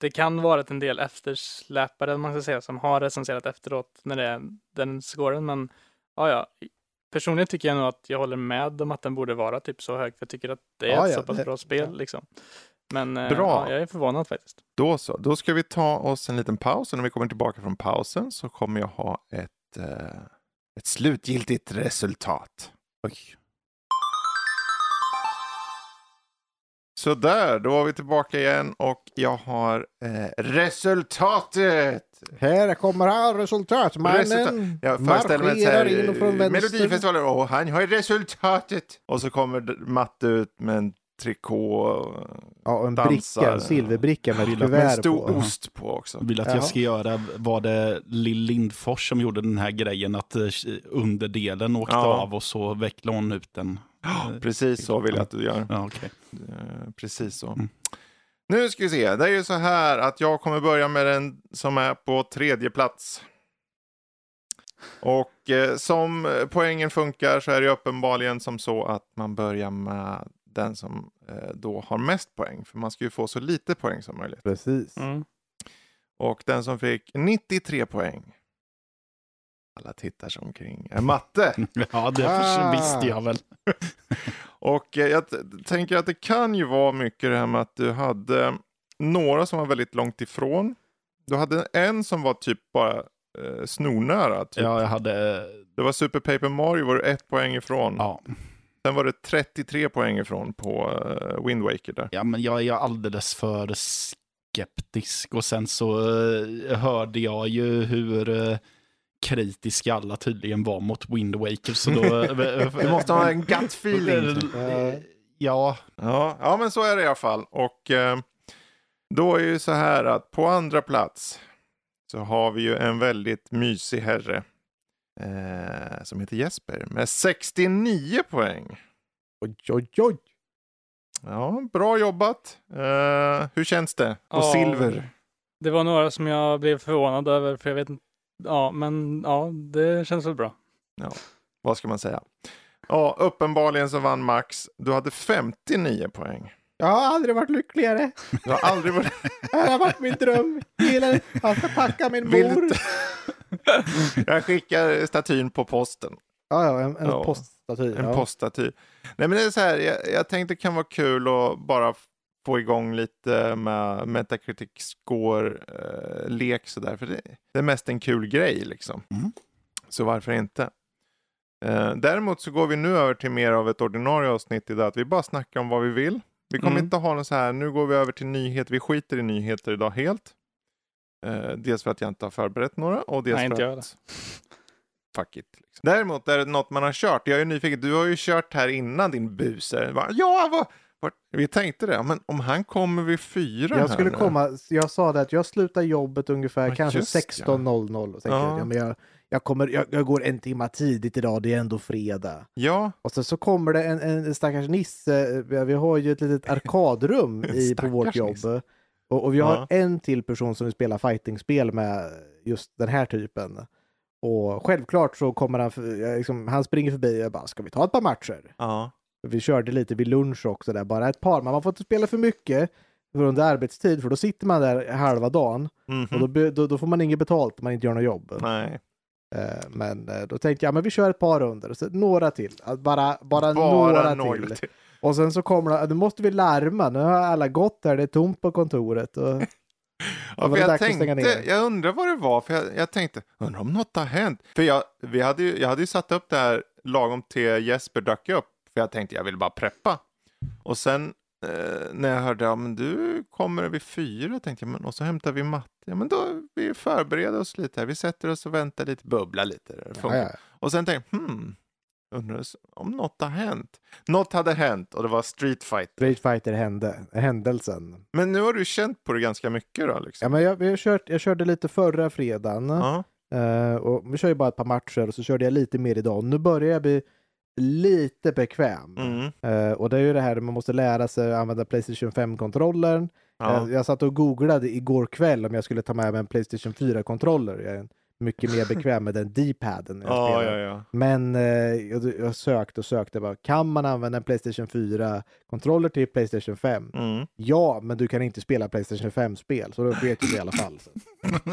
det kan vara en del eftersläpare, man ska säga, som har recenserat efteråt när det är den scoren. Men ja, ja. Personligen tycker jag nog att jag håller med om att den borde vara typ så hög. För jag tycker att det är Ja, ett ja, så pass det- bra spel ja. liksom. Men eh, Bra. Ja, jag är förvånad faktiskt. Då så, då ska vi ta oss en liten paus och när vi kommer tillbaka från pausen så kommer jag ha ett, eh, ett slutgiltigt resultat. Oj. Så där, då var vi tillbaka igen och jag har eh, resultatet. Här kommer han, resultatmannen. Resultat. Jag föreställer mig så marscherar in från här, vänster. Melodifestivalen, och han har resultatet. Och så kommer Matte ut med en trikå Ja, och en dansar. bricka, en silverbricka med ett med en kuvert stor på. ost på också. Vill att Ja. jag ska göra, var det Lill Lindfors som gjorde den här grejen att eh, underdelen åkte Ja. av och så vecklade hon ut den? Ja, Precis så vill jag att du gör. Ja, okej. Eh, Precis så. Mm. Nu ska vi se. Det är ju så här att jag kommer börja med den som är på tredje plats. Och eh, som poängen funkar så är det uppenbarligen som så att man börjar med den som eh, då har mest poäng. För man ska ju få så lite poäng som möjligt. Precis. Mm. Och den som fick 93 poäng. Alla tittar sig omkring. Är matte. Ja, det Ah. visste jag väl. Och eh, jag tänker att det kan ju vara mycket det här med att du hade några som var väldigt långt ifrån. Du hade en som var typ bara eh, snornära. Typ. Ja, jag hade... Det var Super Paper Mario var du ett poäng ifrån. Ja, Sen var det 33 poäng ifrån på uh, Wind Waker där. ja, men jag är alldeles för skeptisk. Och sen så eh, hörde jag ju hur eh, kritiska alla tydligen var mot Wind Waker. Så då... Du måste ha en gut feeling. Ja, Ja, ja, men så är det i alla fall. Och eh, då är ju så här att på andra plats så har vi ju en väldigt mysig herre eh, som heter Jesper med 69 poäng. Oj, oj, oj. Ja, bra jobbat. Eh, hur känns det? Och Ja. silver. Det var några som jag blev förvånad över, för jag vet inte. Ja, men ja, det känns väl bra. Vad ska man säga? Ja, uppenbarligen så vann Max. Du hade 59 poäng. Jag har aldrig varit lyckligare. Du har aldrig varit... Det här har varit min dröm. Hela... Jag ska tacka min Vill du mor. Jag skickar statyn på posten. Ja, ja, en, en Ja. poststaty. En ja. poststaty. Nej men det är så här, jag, jag tänkte det kan vara kul att bara få igång lite med Metacritic score-lek sådär. För det, det är mest en kul grej liksom. Mm. Så varför inte? Eh, däremot så går vi nu över till mer av ett ordinarie avsnitt idag. Att vi bara snackar om vad vi vill. Vi kommer Mm. inte ha någon så här, nu går vi över till nyheter. Vi skiter i nyheter idag helt. Eh, dels för att jag inte har förberett några och dels Nej, för inte jag att fuck it. Liksom. Däremot är det något man har kört. Jag är nyfiken, du har ju kört här innan din buse. Bara, Ja, vad, vi tänkte det, men om han kommer vid fyra Jag skulle komma, jag sa det att jag slutar jobbet ungefär Ja, kanske just ja. 16.00 och tänkte Ja. ja. men jag, jag, kommer, jag, jag går en timma tidigt idag, det är ändå fredag. Ja, Och så, så kommer det en, en stackars nisse, vi vi har ju ett litet arkadrum i, på vårt jobb. nisse. Och, och vi har Ja. en till person som vill spela fightingspel med just den här typen. Och självklart så kommer han, liksom, han springer förbi och jag bara, ska vi ta ett par matcher? ja. Vi körde lite vid lunch också där, bara ett par, men man får inte spela för mycket under arbetstid för då sitter man där halva dagen Mhm. och då, be- då, då får man inget betalt om man inte gör något jobb. Nej. Eh, Men eh, då tänkte jag, men vi kör ett par runder, så några till. Bara, bara, Bara några, till. Och sen så kommer det, nu måste vi larma, nu har alla gått här, det är tomt på kontoret. Och, Ja, för jag, tänkte, jag undrar vad det var, för jag, jag tänkte, undrar om något har hänt? För jag, vi hade ju, jag hade ju satt upp det här lagom till Jesper dök upp, för jag tänkte jag vill bara preppa. Och sen eh, när jag hörde, ja men du kommer vid fyra, tänkte jag, men och så hämtar vi matte. Ja men då, vi förbereder oss lite här, vi sätter oss och väntar lite, bubblar lite. Det ja, ja. Och sen tänkte jag, hmm, undrar om något har hänt. Något hade hänt och det var Street Fight. Street Fighter hände, händelsen. Men nu har du känt på det ganska mycket då Ja, liksom. men jag, har kört, jag körde lite förra fredagen. Ja. Eh, och vi kör ju bara ett par matcher och så körde jag lite mer idag. Nu börjar jag bli lite bekväm. Mm. Eh, och det är ju det här man måste lära sig att använda Playstation 5-kontrollern. Ja. Jag, jag satt och googlade igår kväll om jag skulle ta med mig en Playstation 4-kontroller. Jag är mycket mer bekväm med den D-paden när jag Ja, spelar. ja, ja. Men eh, jag, jag sökte och sökte bara, kan man använda en Playstation 4-kontroller till Playstation 5? Mm. Ja, men du kan inte spela Playstation 5-spel, så då vet jag det i alla fall. Så.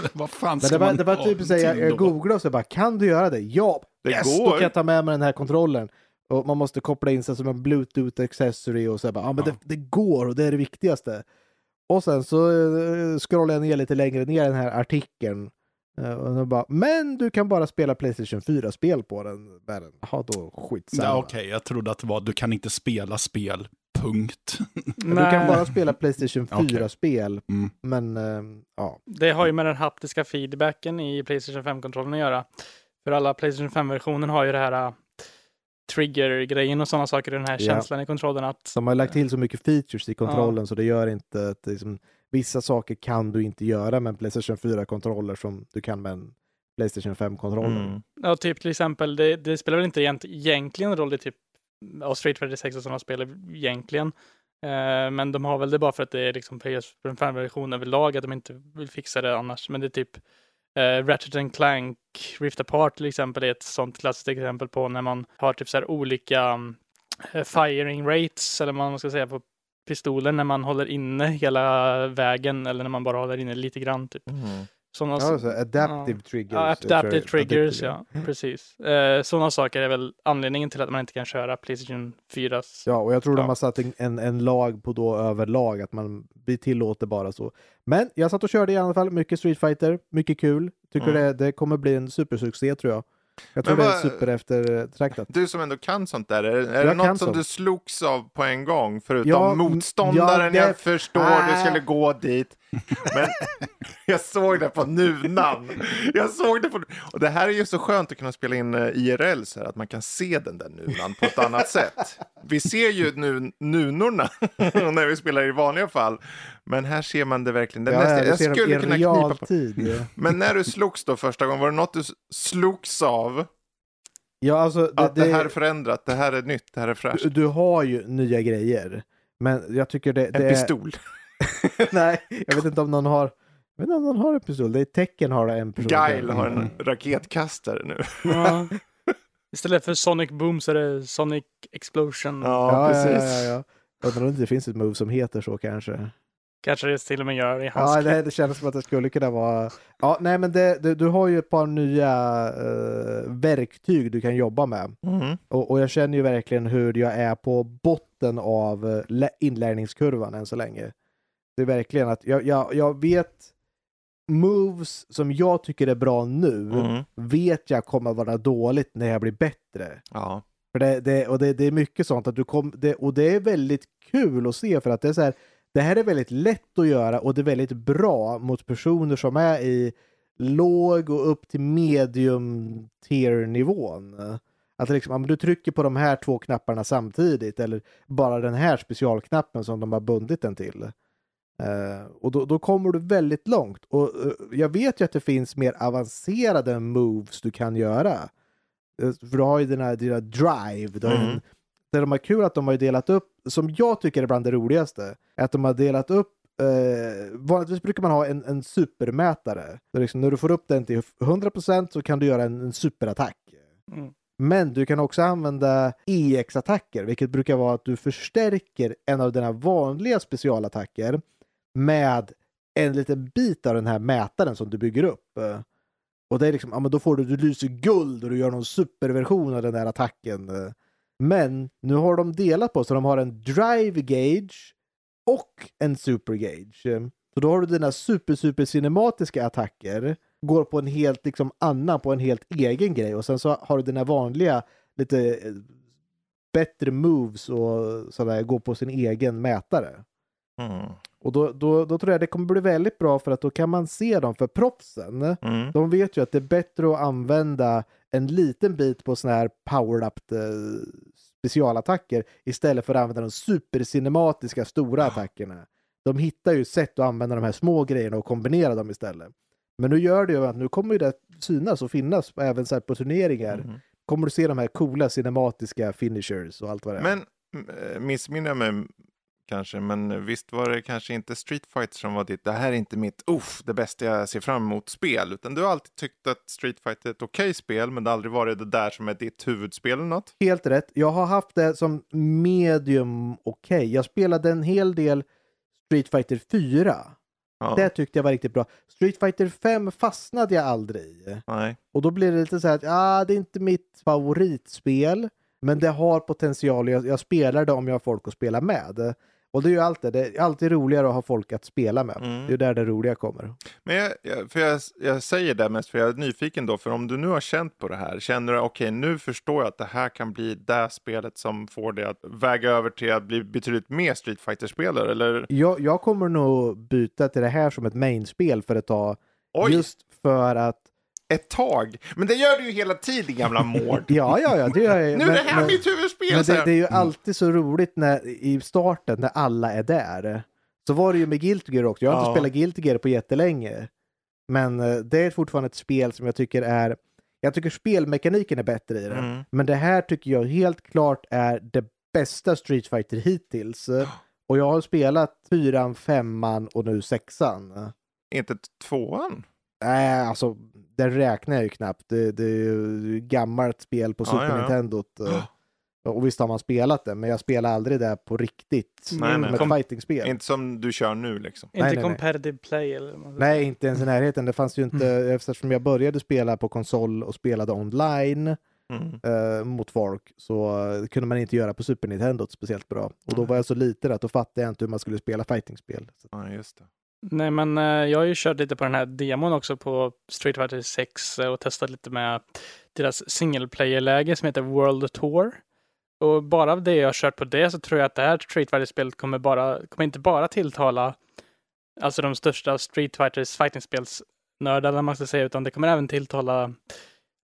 Vad fan Men ska det var, man det var typ så här, jag, jag googlade och så bara, kan du göra det? Ja! Det yes, går. då kan jag ta med mig den här kontrollen. Och man måste koppla in sig som en bluetooth accessory och så bara, ja men Ja. det, det går och det är det viktigaste. Och sen så uh, scrollar jag ner lite längre ner den här artikeln. Eh, och då bara, men du kan bara spela Playstation 4-spel på den. Jaha, då skitsamma. Ja, Okej, jag trodde att det var du kan inte spela spel, punkt. Du kan bara spela Playstation Okej. 4-spel, Mm. men eh, ja. Det har ju med den haptiska feedbacken i Playstation 5-kontrollen att göra. För alla Playstation 5-versioner har ju det här uh, trigger-grejen och sådana saker, den här Ja. känslan i kontrollen att De har lagt till så mycket features i kontrollen så det gör inte att det liksom, vissa saker kan du inte göra med en Playstation 4-kontroller som du kan med en Playstation 5-kontroller. Mm. Ja, typ till exempel, det, det spelar väl inte egent, egentligen roll i typ ja, Street Fighter 6 och sådana spel egentligen. Eh, men de har väl det bara för att det är liksom PS5 version överlag, att de inte vill fixa det annars. Men det är typ eh, Ratchet and Clank Rift Apart till exempel är ett sånt klassiskt exempel på när man har typ så här olika um, firing rates, eller vad man ska säga, på pistoler när man håller inne hela vägen eller när man bara håller inne lite grann. Typ. Mm. Sådana Ja, så adaptive triggers. Ja, eh, adaptive triggers, ja. Precis. Eh, Sådana saker är väl anledningen till att man inte kan köra Playstation 4. Ja, och jag tror Ja. de har satt en, en, en lag på då överlag att man vi tillåter bara så. Men jag satt och körde i alla fall mycket Street Fighter, mycket kul. Tycker Mm. det, det kommer bli en supersuccé tror jag. Jag tror Men det är vad- super eftertraktat. Du som ändå kan sånt där, är, är det något som sånt. du slogs av på en gång? Förutom Ja, m- motståndaren, ja, det- jag förstår, du skulle Äh. gå dit. Men jag såg det på nunan. Jag såg det på... Och det här är ju så skönt att kunna spela in eh, IRL så här, att man kan se den där nunan på ett annat sätt. Vi ser ju nu nunorna när vi spelar i vanliga fall. Men här ser man det verkligen. Det är Ja, nästan, jag skulle kunna knipa på... Men när du slogs då första gången, var det något du slogs av? Ja, alltså, det, Att det, här är förändrat, det här är nytt, det här är fräscht. du, du har ju nya grejer. Men jag tycker det, En det är... Nej, jag vet inte om någon har... Jag vet inte om någon har en pistol. Det är tecken har en pistol. Guile har Mm. en raketkastare nu. Ja. Istället för Sonic Boom så är det Sonic Explosion. Ja, precis. ja, ja, ja. Undrar om det inte finns ett move som heter så kanske. kanske det till och med gör i hans Ja, det, det kändes som att det skulle kunna vara... Ja, nej men det, det, du har ju ett par nya eh, verktyg du kan jobba med. Mm. Och, och jag känner ju verkligen hur jag är på botten av eh, lä- inlärningskurvan än så länge. Det är verkligen att jag, jag, jag vet moves som jag tycker är bra nu, Mm. vet jag kommer vara dåligt när jag blir bättre. Ja. För det, det, och det, det är mycket sånt att du kom, det, och det är väldigt kul att se för att det är så här, det här är väldigt lätt att göra och det är väldigt bra mot personer som är i låg och upp till medium tier nivån. Att liksom, men du trycker på de här två knapparna samtidigt eller bara den här specialknappen som de har bundit den till. Eh, och då, då kommer du väldigt långt. Och eh, jag vet ju att det finns mer avancerade moves du kan göra. Eh, För du har ju dina, dina drive. Du har ju Mm. det de har kul att de har delat upp, som jag tycker är bland det roligaste, är att de har delat upp vanligtvis brukar man ha en, en supermätare. Liksom, när du får upp den till 100% så kan du göra en, en superattack. Mm. Men du kan också använda EX-attacker, vilket brukar vara att du förstärker en av dina vanliga specialattacker med en liten bit av den här mätaren som du bygger upp. Eh, och det är liksom, ja men då får du, du lyser guld och du gör någon superversion av den där attacken. Eh, men nu har de delat på så de har en drive gauge och en super gauge. Eh, så då har du dina super super cinematiska attacker går på en helt liksom annan, på en helt egen grej och sen så har du dina vanliga lite bättre moves och sådär, går på sin egen mätare. Mm. Och då, då, då tror jag det kommer bli väldigt bra för att då kan man se dem för proffsen. Mm. De vet ju att det är bättre att använda en liten bit på sådana här powered-up eh, specialattacker istället för att använda de supercinematiska stora attackerna. De hittar ju sätt att använda de här små grejerna och kombinera dem istället. Men nu gör det ju att nu kommer det synas och finnas även så på turneringar. Mm. Kommer du se de här coola cinematiska finishers och allt vad det är. Men eh, missminner jag mig kanske, men visst var det kanske inte Street Fighter som var ditt, det här är inte mitt, uff, det bästa jag ser fram emot spel, utan du har alltid tyckt att Street Fighter är ett okej spel, men det har aldrig varit det där som är ditt huvudspel eller något? Helt rätt. Jag har haft det som medium okej. Jag spelade en hel del Street Fighter 4. Ja. Det tyckte jag var riktigt bra. Street Fighter 5 fastnade jag aldrig i. Nej. Och då blir det lite så här att ja, det är inte mitt favoritspel. Men det har potential. Jag, jag spelar det om jag har folk att spela med. Och det är ju alltid, det är alltid roligare att ha folk att spela med. Mm. Det är där det roliga kommer. Men jag, jag, för jag, jag säger det mest för jag är nyfiken då, för om du nu har känt på det här, känner du okej, nu förstår jag att det här kan bli det spelet som får dig att väga över till att bli betydligt mer Street Fighter-spelare, eller? Jag, jag kommer nog byta till det här som ett mainspel för ett tag. Oj, Just för att ett tag! Men det gör du ju hela tiden, gamla Mård! Ja, ja, ja, det gör jag ju. nu är det här men- mitt huvudspel! Men det, det är ju alltid så roligt när, i starten när alla är där. Så var det ju med Guilty Gear också. Jag har inte Ja. spelat Guilty Gear på jättelänge. Men eh, det är fortfarande ett spel som jag tycker är... Jag tycker spelmekaniken är bättre i det. Mm. Men det här tycker jag helt klart är det bästa Street Fighter hittills. Och jag har spelat fyran, femman och nu sexan. Inte tvåan? Nej, alltså den räknar jag ju knappt. Det, det är ju gammalt spel på Ja, Super ja, ja. Nintendo. Och visst har man spelat det, men jag spelar aldrig det på riktigt. Nej, nej. Som ett Kom- fightingspel. Inte som du kör nu liksom. Inte nej, nej. competitive play eller ska Nej, inte ens i närheten. Det fanns ju inte, eftersom jag började spela på konsol och spelade online Mm. eh, mot folk så eh, kunde man inte göra på Super Nintendo speciellt bra. Och då var jag så liten att då fattade jag inte hur man skulle spela fightingspel. Så, Ja, just det. Nej, men eh, jag har ju kört lite på den här demon också på Street Fighter 6 eh, och testat lite med deras single player-läge som heter World Tour. Och bara av det jag har kört på det så tror jag att det här Street Fighter-spelet kommer, bara, kommer inte bara tilltala alltså de största Street Fighters fightingspelsnördar, eller man ska säga, utan det kommer även tilltala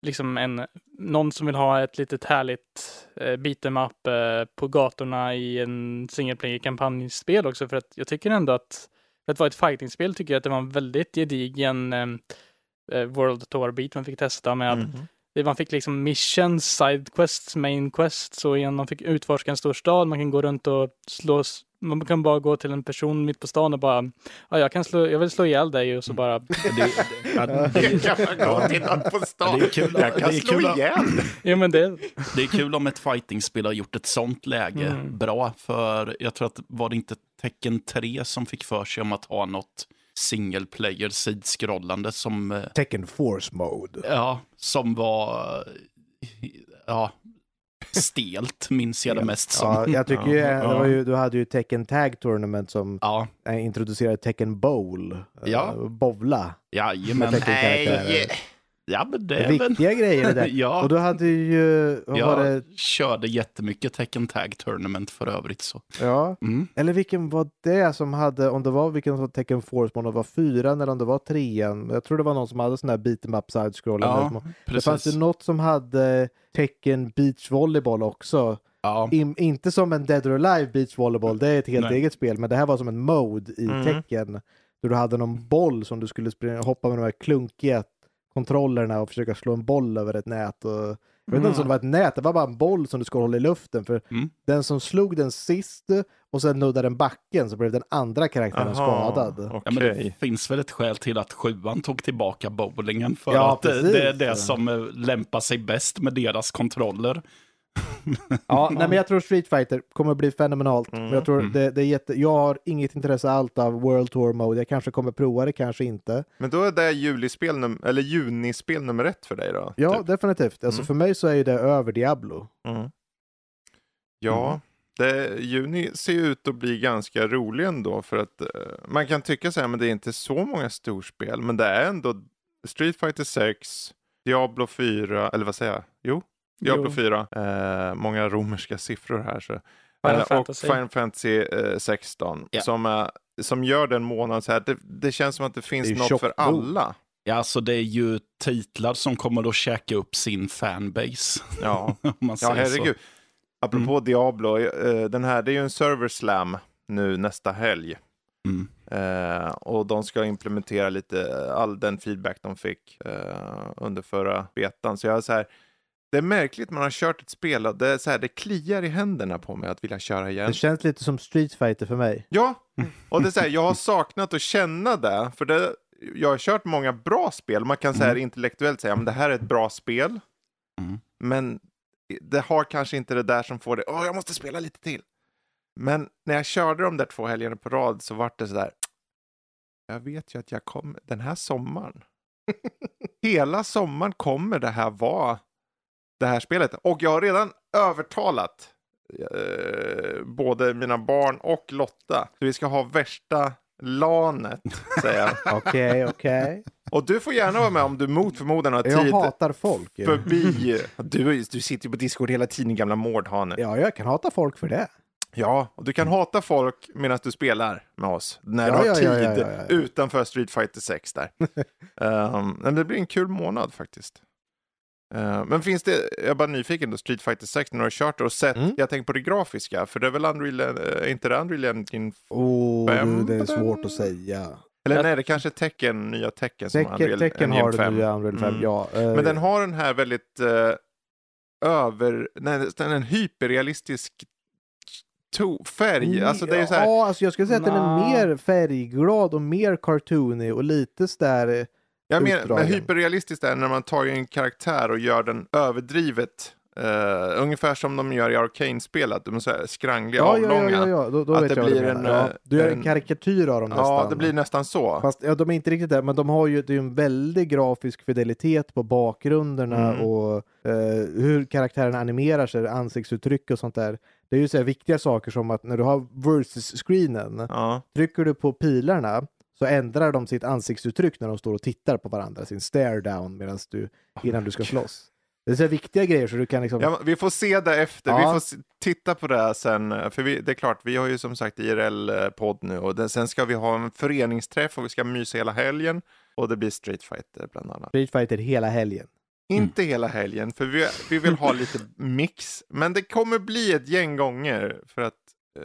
liksom en, någon som vill ha ett litet härligt eh, beat'em up eh, på gatorna i en single player-kampanjspel också, för att jag tycker ändå att för att vara ett fightingspel tycker jag att det var en väldigt gedigen eh, eh, World Tour beat man fick testa med. Det- Man fick liksom missions, side quests, main quests och igen man fick utforska en stor stad. Man kan gå runt och slå Man kan bara gå till en person mitt på stan och bara, ja, jag, kan slå, jag vill slå ihjäl dig och så bara, Det, ja, det, Jag kan gå till någon på stan. det är kul, Jag kan det är slå kul, ihjäl ja men det, det är kul om ett fightingspel har gjort ett sånt läge Mm. bra. För jag tror att var det inte Tekken 3 som fick för sig om att ha något single player sidskrollande som, eh, Tekken Force Mode. ja, som var ja, stelt, minns jag det mest som. Ja, jag tycker ju, Ja, det var ju, du hade ju Tekken Tag Tournament som Ja, eh, introducerade Tekken Bowl. eh, Ja. Bowla. jajamän. Tekken-karaktärer. Ja, men det viktiga grejer det där. Ja. Och då hade ju, var det? Jag körde jättemycket Tekken Tag Tournament för övrigt. Så. Ja, Mm. eller vilken var det som hade, om det var vilken som var Tekken Force om det var fyran eller om det var trean. Jag tror det var någon som hade sån här beat em up side scroll. Ja, det fanns ju något som hade Tekken Beach Volleyball också. Ja, In, inte som en Dead or Alive Beach Volleyball, det är ett helt Nej. eget spel, men det här var som en mode i Mm. Tekken. Där du hade någon boll som du skulle springa, hoppa med de här klunkiga kontrollerna och försöka slå en boll över ett nät. Och, jag vet inte ens om det var ett nät, det var bara en boll som du skulle hålla i luften. För Mm. den som slog den sist och sen nuddade den backen så blev den andra karaktären skadad. Okej. Ja, men det finns väl ett skäl till att sjuan tog tillbaka bowlingen. För Ja, att det, precis. det är det som eh, lämpar sig bäst med deras kontroller. Ja, nej, men jag tror Street Fighter kommer bli fenomenalt. Men jag, tror Mm. det, det är jätte, jag har inget intresse allt av World Tour Mode. Jag kanske kommer prova det, kanske inte. Men då är det julispel num- eller junispel nummer ett för dig då? Ja, typ. definitivt. Alltså Mm. för mig så är det över Diablo. Mm. Ja, det, juni ser ut att bli ganska rolig ändå för att eh, man kan tycka så här, men det är inte så många storspel, men det är ändå Street Fighter 6, Diablo 4, eller vad säger jag? Jo, Diablo Jo. 4. Eh, många romerska siffror här. Så. Final Eh, Fantasy. Och Final Fantasy eh, 16 Ja. som, är, som gör den månaden så här. Det, det känns som att det finns Det något tjock för bok. alla. Ja, alltså det är ju titlar som kommer att käka upp sin fanbase. Ja. Om man Ja, säger så. herregud. Apropå Diablo, eh, den här, det är ju en server slam nu nästa helg. Mm. Eh, och de ska implementera lite all den feedback de fick eh, under förra betan. Så jag är så här, det är märkligt man har kört ett spel och det, är så här, det kliar i händerna på mig att vilja köra igen. Det känns lite som Street Fighter för mig. Ja, och det är så här, jag har saknat att känna det. För det, jag har kört många bra spel. Man kan så här intellektuellt säga, men det här är ett bra spel. Mm. Men det har kanske inte det där som får det, åh, jag måste spela lite till. Men när jag körde de där två helgerna på rad så var det så där, jag vet ju att jag kommer, den här sommaren, hela sommaren kommer det här vara det här spelet. Och jag har redan övertalat eh, både mina barn och Lotta. Så vi ska ha värsta lanet, säger jag. Okej, okej. Och du får gärna vara med om du mot förmodan har Jag tid hatar folk. ju. förbi. Du, du sitter ju på Discord hela tiden, gamla mårdhane. Ja. Ja, jag kan hata folk för det. och du kan hata folk medan du spelar med oss. När Ja, du har ja, tid ja, ja, ja, ja. utanför Street Fighter 6 där. um, men det blir en kul månad faktiskt. Uh, men finns det, jag är bara nyfiken då, Street Fighter 6, när du har kört det och sett, Mm. jag tänker på det grafiska, för det är väl Unreal, uh, inte det Unreal Engine, Oh, Fem du, det är svårt att säga. eller Jag- nej, det kanske är tecken, nya tecken som Tecken, Unreal tecken Engine har 5. den nya Unreal 5, Mm. ja. eh, Men den har den här väldigt eh, över, nej, den är en hyperrealistisk to, färg. Alltså det är så här, Ja, alltså jag skulle säga att den är mer färgglad och mer cartoony och lite sådär... jag menar, men hyperrealistiskt är när man tar en karaktär och gör den överdrivet. eh, ungefär som de gör i Arcane-spel, att de är så här skrangliga, Ja, ja, avlånga. ja, ja, ja. Då, då Att det blir en, ja. Du gör en en- karikatyr av dem nästan. Ja, det blir nästan så. Fast ja, de är inte riktigt där, men de har ju det är en väldig grafisk fidelitet på bakgrunderna Mm. och eh, hur karaktären animerar sig, ansiktsuttryck och sånt där. Det är ju så viktiga saker som att när du har versus-screenen, Ja. trycker du på pilarna så ändrar de sitt ansiktsuttryck när de står och tittar på varandra, sin stare down medan du, innan du ska slåss. Det är så viktiga grejer så du kan liksom... Ja, vi får se det efter. Ja. Vi får se, titta på det här sen. För vi, det är klart, vi har ju som sagt IRL-podd nu och den, sen ska vi ha en föreningsträff och vi ska mysa hela helgen. Och det blir Street Fighter bland annat. Street Fighter hela helgen. Inte hela helgen, för vi, vi vill ha lite mix. Men det kommer bli ett gäng gånger för att... Eh,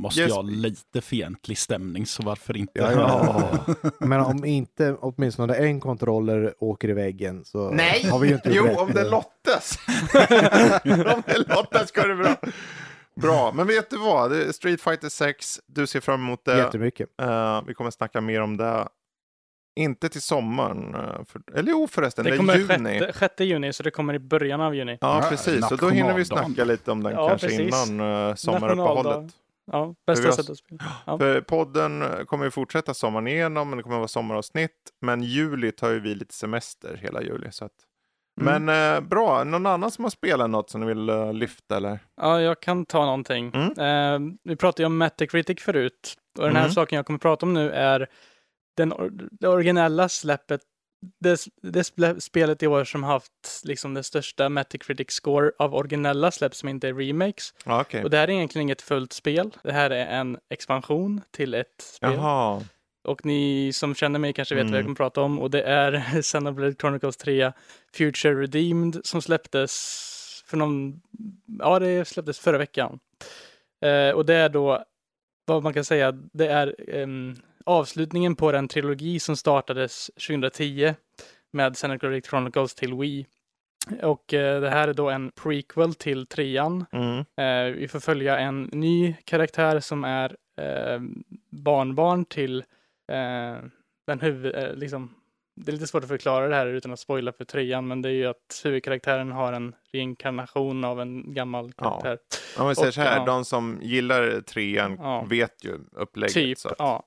Måste Yes. jag ha lite fientlig stämning, så varför inte? Ja, ja. Men om inte åtminstone en kontroller åker i väggen så har vi ju inte gjort jo, rätt. om det lottas. om det lottas går det bra. Bra, men vet du vad? Street Fighter 6, du ser fram emot det. Jättemycket. Eh, vi kommer snacka mer om det. Inte till sommaren, eh, för, eller jo förresten, det, Det är kommer juni. 6, 6 juni, så det kommer i början av juni. Ja, precis. Så då hinner vi snacka lite om den Ja, kanske precis. innan uh, sommaruppehållet. Ja, bästa sättet att spela. Ja. För podden kommer ju fortsätta sommaren igenom, men det kommer vara sommaravsnitt. Men juli tar ju vi lite semester hela juli. Så att... Mm. Men eh, bra, någon annan som har spelat något som ni vill eh, lyfta eller? ja, jag kan ta någonting. Mm. Eh, vi pratade ju om Metacritic förut. Och den här Mm. saken jag kommer prata om nu är den, det originella släppet. Det, det spelet i år som haft liksom det största Metacritic score av originella släpp som inte är remakes. Ja, okej. Och det här är egentligen inget fullt spel. Det här är en expansion till ett spel. Jaha. Och ni som känner mig kanske vet vad jag Mm. kommer prata om. Och det är Xenoblade Chronicles 3 Future Redeemed som släpptes för någon, ja det släpptes förra veckan. Eh, och det är då, vad man kan säga, det är em, avslutningen på den trilogi som startades 2010 med Xenoblade Chronicles till Wii. Och eh, det här är då en prequel till trean. Mm. Eh, vi får följa en ny karaktär som är eh, barnbarn till eh, den huvud... Eh, liksom, det är lite svårt att förklara det här utan att spoila för trean, men det är ju att huvudkaraktären har en reinkarnation av en gammal Ja. karaktär. Om vi säger Och, så här, ja. de som gillar trean Ja. vet ju upplägget. Typ, så att... ja.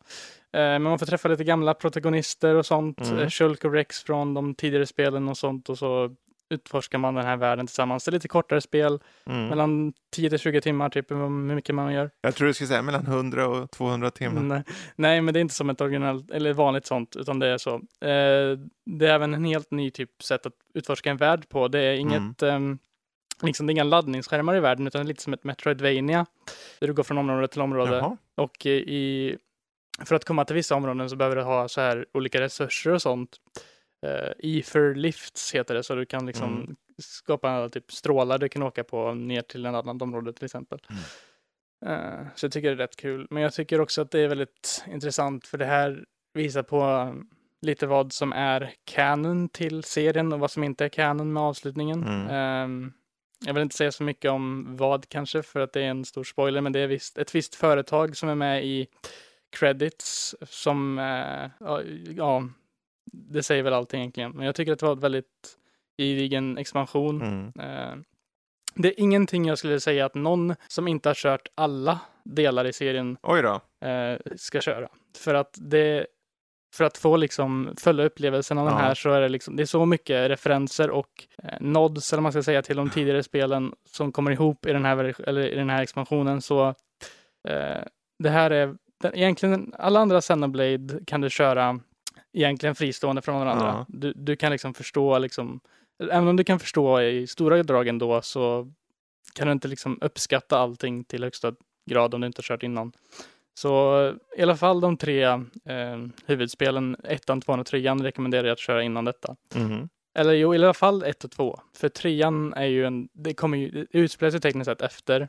Eh, Men man får träffa lite gamla protagonister och sånt. Mm. Mm. Shulk och Rex från de tidigare spelen och sånt. Och så utforskar man den här världen tillsammans. Det är lite kortare spel, Mm. mellan 10 till 20 timmar, typ hur mycket man gör. Jag tror du skulle säga mellan 100 och 200 timmar. Nej, nej, men det är inte som ett original eller vanligt sånt, utan det är så. Eh, det är även en helt ny typ sätt att utforska en värld på. Det är inget, ehm, liksom, det är inga laddningsskärmar i världen, utan lite som ett Metroidvania, där du går från område till område. Jaha. Och i, för att komma till vissa områden så behöver du ha så här olika resurser och sånt. Uh, Ether lifts heter det, så du kan liksom Mm. skapa typ strålar du kan åka på ner till ett annat område till exempel. Eh, så jag tycker det är rätt kul. Men jag tycker också att det är väldigt intressant för det här visar på um, lite vad som är canon till serien och vad som inte är canon med avslutningen. Mm. Ehm, jag vill inte säga så mycket om vad kanske för att det är en stor spoiler, men det är visst, ett visst företag som är med i credits som, eh, ja, ja, det säger väl allting egentligen. Men jag tycker att det var ett väldigt gedigen expansion. Mm. Eh, det är ingenting jag skulle säga att någon som inte har kört alla delar i serien Oj då. eh, ska köra. För att det för att få liksom följa upplevelsen av den Ja. här så är det liksom, det är så mycket referenser och eh, nods, eller man ska säga, till de tidigare spelen som kommer ihop i den här, eller i den här expansionen. Så eh, det här är, den, egentligen, alla andra Xenoblade kan du köra egentligen fristående från varandra. Ja. Du, du kan liksom förstå, liksom, även om du kan förstå i stora drag ändå så kan du inte liksom uppskatta allting till högsta grad om du inte har kört innan. Så i alla fall de tre eh, huvudspelen, ettan, tvåan och trean rekommenderar jag att köra innan detta. Mhm. Eller jo, i alla fall ett och två. För trean är ju en, det kommer ju, det utspelar sig tekniskt sett efter.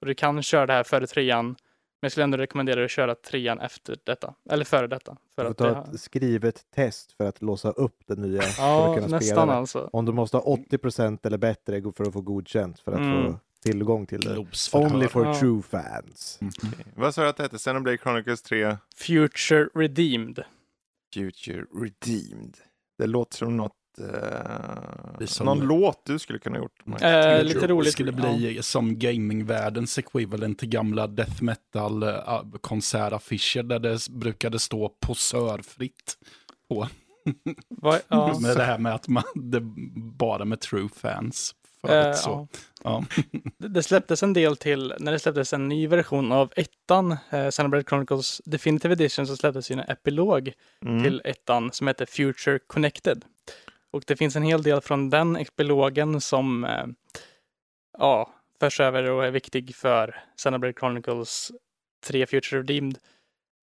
Och du kan köra det här före trean. Men jag skulle ändå rekommendera dig att köra trean efter detta. Eller före detta. För Du får att ta det ett skrivet test för att låsa upp det nya. för Ja, att kunna spela nästan det. alltså. Om du måste ha 80% eller bättre för att få godkänt för att Mm. få tillgång till det. Only for Ja. true fans. Mhm. Vad sa du att det hette? Xenoblade Chronicles 3 Future Redeemed. Future Redeemed. Det låter som något... Det Eh, som- någon låt du skulle kunna gjort. Eh, lite roligt. skulle bli som gamingvärldens equivalent till gamla death metal äh, konsertaffischer där det brukade stå posörfritt på. Ja. med det här med att man, det bara med true fans. Eh, Förut, så. ja. Ja. Det- Det släpptes en del till, när det släpptes en ny version av ettan, eh, Xenoblade Chronicles Definitive Edition, så släpptes ju en epilog Mm. till ettan som heter Future Connected. Och det finns en hel del från den epilogen som eh, ja, förs över och är viktig för Xenoblade Chronicles 3 Future Redeemed.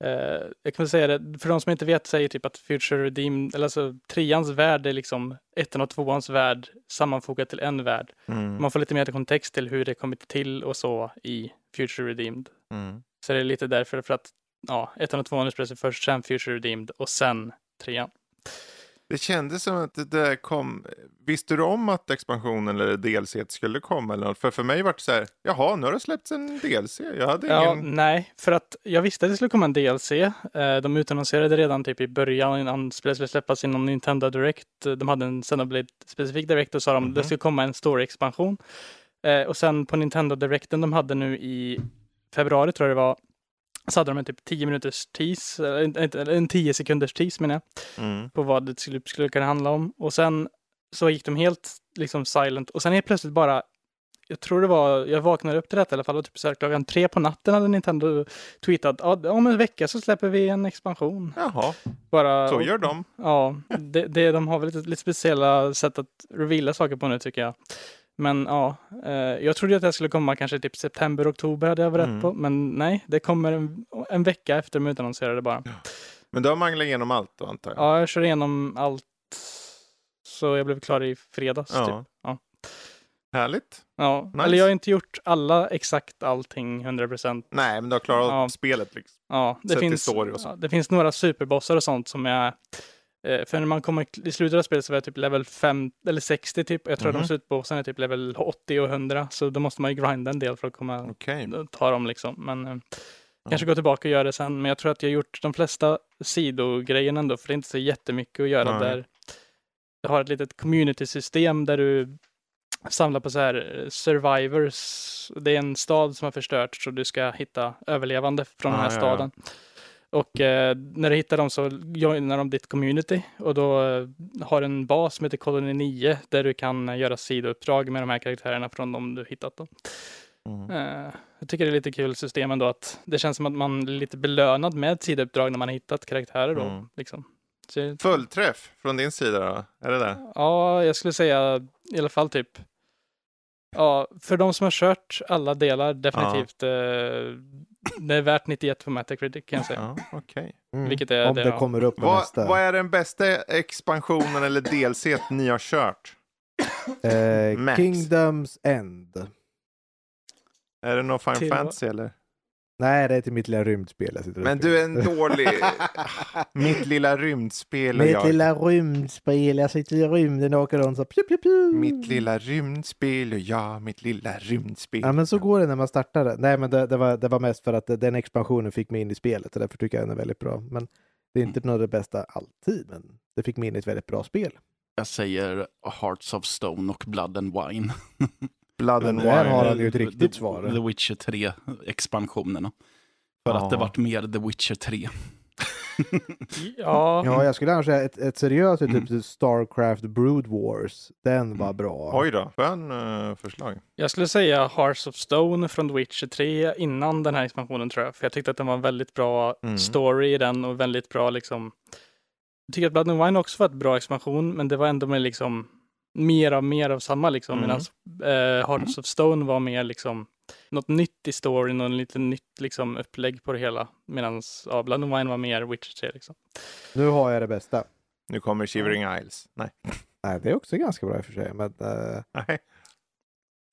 Eh, jag kan säga det, för de som inte vet säger typ att Future Redeemed, eller alltså treans värld är liksom ettan och tvåans värld sammanfogat till en värld. Mm. Man får lite mer kontext till hur det kommit till och så i Future Redeemed. Mm. Så det är lite därför för att ja, ettan och tvåan utspelar sig först, sen Future Redeemed och sen trean. Det kändes som att det där kom... Visste du om att expansionen eller DLC skulle komma? Eller något? För för mig var det så här, jaha, nu har det släppts en DLC. Jag hade Ja, ingen... nej, för att jag visste att det skulle komma en DLC. Eh, De utannonserade redan typ i början innan spelet skulle släppas inom Nintendo Direct. De hade en Xenoblade specifik Direct och sa de Mhm. det skulle komma en story-expansion. Eh, Och sen på Nintendo Directen de hade nu i februari tror jag det var, så hade de en typ 10 minuters tease, eller en 10 sekunders tease menar jag, Mm. på vad det skulle, skulle kunna handla om. Och sen så gick de helt liksom silent och sen helt plötsligt bara jag tror det var, jag vaknade upp till detta i alla fall, och typ så här, klockan tre på natten hade Nintendo tweetat ja, om en vecka så släpper vi en expansion. Jaha, Bara, så gör de. Ja, det, det, de har väl lite, lite speciella sätt att reveala saker på nu tycker jag. Men ja, eh, jag trodde att det skulle komma kanske typ september, oktober hade jag varit Mm. på. Men nej, det kommer en, en vecka efter de utannonserade bara. Men du har manglat igenom allt då antar jag? Ja, jag kör igenom allt. Så jag blev klar i fredags Ja. typ. Ja. Härligt. Ja, Nice. eller jag har inte gjort alla exakt allting 100%. Nej, men du har klarat Ja. spelet liksom. Ja, det till finns, ja, det finns några superbossar och sånt som jag för när man kommer i slutet av spelet så var jag typ level 5 eller 60 typ. Jag tror Mhm. att de slutbossarna är typ level 80 och 100. Så då måste man ju grinda en del för att komma Okej. ta dem liksom. Men eh, kanske gå tillbaka och göra det sen. Men jag tror att jag har gjort de flesta sidogrejerna ändå. För det är inte så jättemycket att göra Nej. där. Du har ett litet community-system där du samlar på så här eh, survivors. Det är en stad som har förstörts och du ska hitta överlevande från den Ah, här ja, ja. Och eh, när du hittar dem så joinar de ditt community och då eh, har du en bas som heter Colony 9 där du kan eh, göra sidouppdrag med de här karaktärerna från de du hittat. Då. Mm. Eh, jag tycker det är lite kul system ändå att det känns som att man är lite belönad med sidouppdrag när man har hittat karaktärer då. Mm. Liksom. Så, Fullträff från din sida då? Är det det? ja, jag skulle säga i alla fall typ Ja, för de som har kört alla delar definitivt. Eh, det är värt 91 på Metacritic kan jag säga. Ja, okej. Mm. Vilket är Om det, det ja. kommer upp Vad, nästa. vad är den bästa expansionen eller DLC ni har kört? Eh, Max. Kingdoms End. Är det någon Final Till- Fantasy eller? Nej, det är till mitt lilla rymdspel jag sitter Men du är en dålig... Mitt lilla rymdspel och Mitt jag. lilla rymdspel, jag sitter i rymden och åker runt så pju, pju, pju. Mitt lilla rymdspel och jag, mitt lilla rymdspel. Ja men så går det när man startar det. Nej men det, det, var, det var mest för att den expansionen fick mig in i spelet och därför tycker jag den är väldigt bra. Men det är inte Mm. nog det bästa alltid, men det fick mig in i ett väldigt bra spel. Jag säger Hearts of Stone och Blood and Wine. And där Wine. har han ju ett riktigt The- svar. The Witcher 3-expansionerna. För Ja. att det vart mer The Witcher 3. Ja, Ja, jag skulle annars säga ett, ett seriöst Mm. typ Starcraft Brood Wars. Den var bra. Oj då, skön uh, förslag. jag skulle säga Hearts of Stone från The Witcher 3 innan den här expansionen tror jag. För jag tyckte att den var en väldigt bra Mm. story i den och väldigt bra liksom. Jag tycker att Blood and Wine också var ett bra expansion, men det var ändå med liksom mer av mer av samma liksom. Mm. Medan eh, Hearts of Stone var mer liksom något nytt i storyn och lite nytt liksom upplägg på det hela. Medan ja, Blood and Wine var mer Witcher 3 liksom. Nu har jag det bästa. Nu kommer Shivering Isles. Nej. Nej, det är också ganska bra i och för sig. Men, Nej.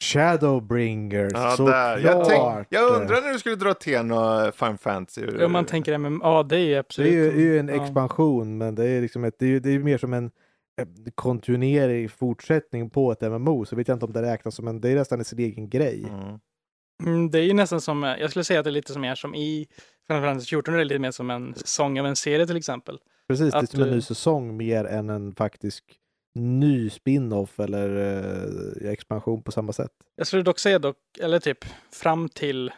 Shadowbringers, Ja, såklart. där. Jag, tänk, jag undrar när du skulle dra till något Final Fantasy. Om man tänker MMA, det är ju Det absolut. är ju, det är ju en ja. expansion, men det är, liksom ett, det är, det är mer som en kontinuerlig fortsättning på ett MMO. Så vet jag inte om det räknas som en, det är nästan sin egen grej. Mm. Mm, det är ju nästan som, eh, jag skulle säga att det är lite som är som i Final Fantasy 14, det är lite mer som en sång av en serie till exempel. Precis, det är Att som en du- ny säsong mer än en faktisk ny spin-off eller eh, expansion på samma sätt. Jag skulle dock säga dock, eller typ fram till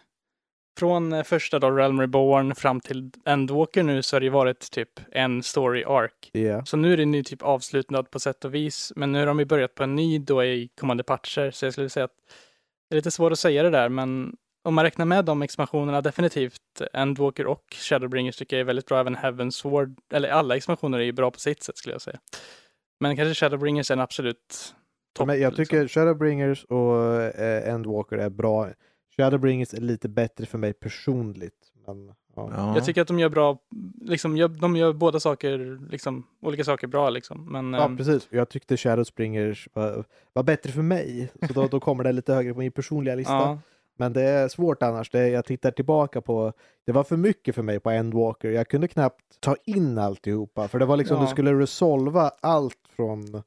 från eh, första då Realm Reborn fram till Endwalker nu så har det ju varit typ en story arc. Ja. Så nu är det ny typ avslutad på sätt och vis. Men nu har de ju börjat på en ny då i kommande patcher. Så jag skulle säga att det är lite svårt att säga det där. Men om man räknar med de expansionerna definitivt Endwalker och Shadowbringers tycker jag är väldigt bra. Även Heaven's Sword, eller alla expansioner är ju bra på sitt sätt skulle jag säga. Men kanske Shadowbringers är en absolut topp. Men jag tycker liksom. Shadowbringers och eh, Endwalker är bra. Shadowbringers är lite bättre för mig personligt. Men, ja. Ja. Jag tycker att de gör bra, liksom, gör, de gör båda saker, liksom, olika saker bra liksom. Men Ja, ehm, precis. Jag tyckte Shadowbringers var, var bättre för mig. Så då, då kommer det lite högre på min personliga lista. ja, Men det är svårt annars. Det, jag tittar tillbaka på, det var för mycket för mig på Endwalker. Jag kunde knappt ta in alltihopa. För det var liksom, Ja. du skulle resolva allt från,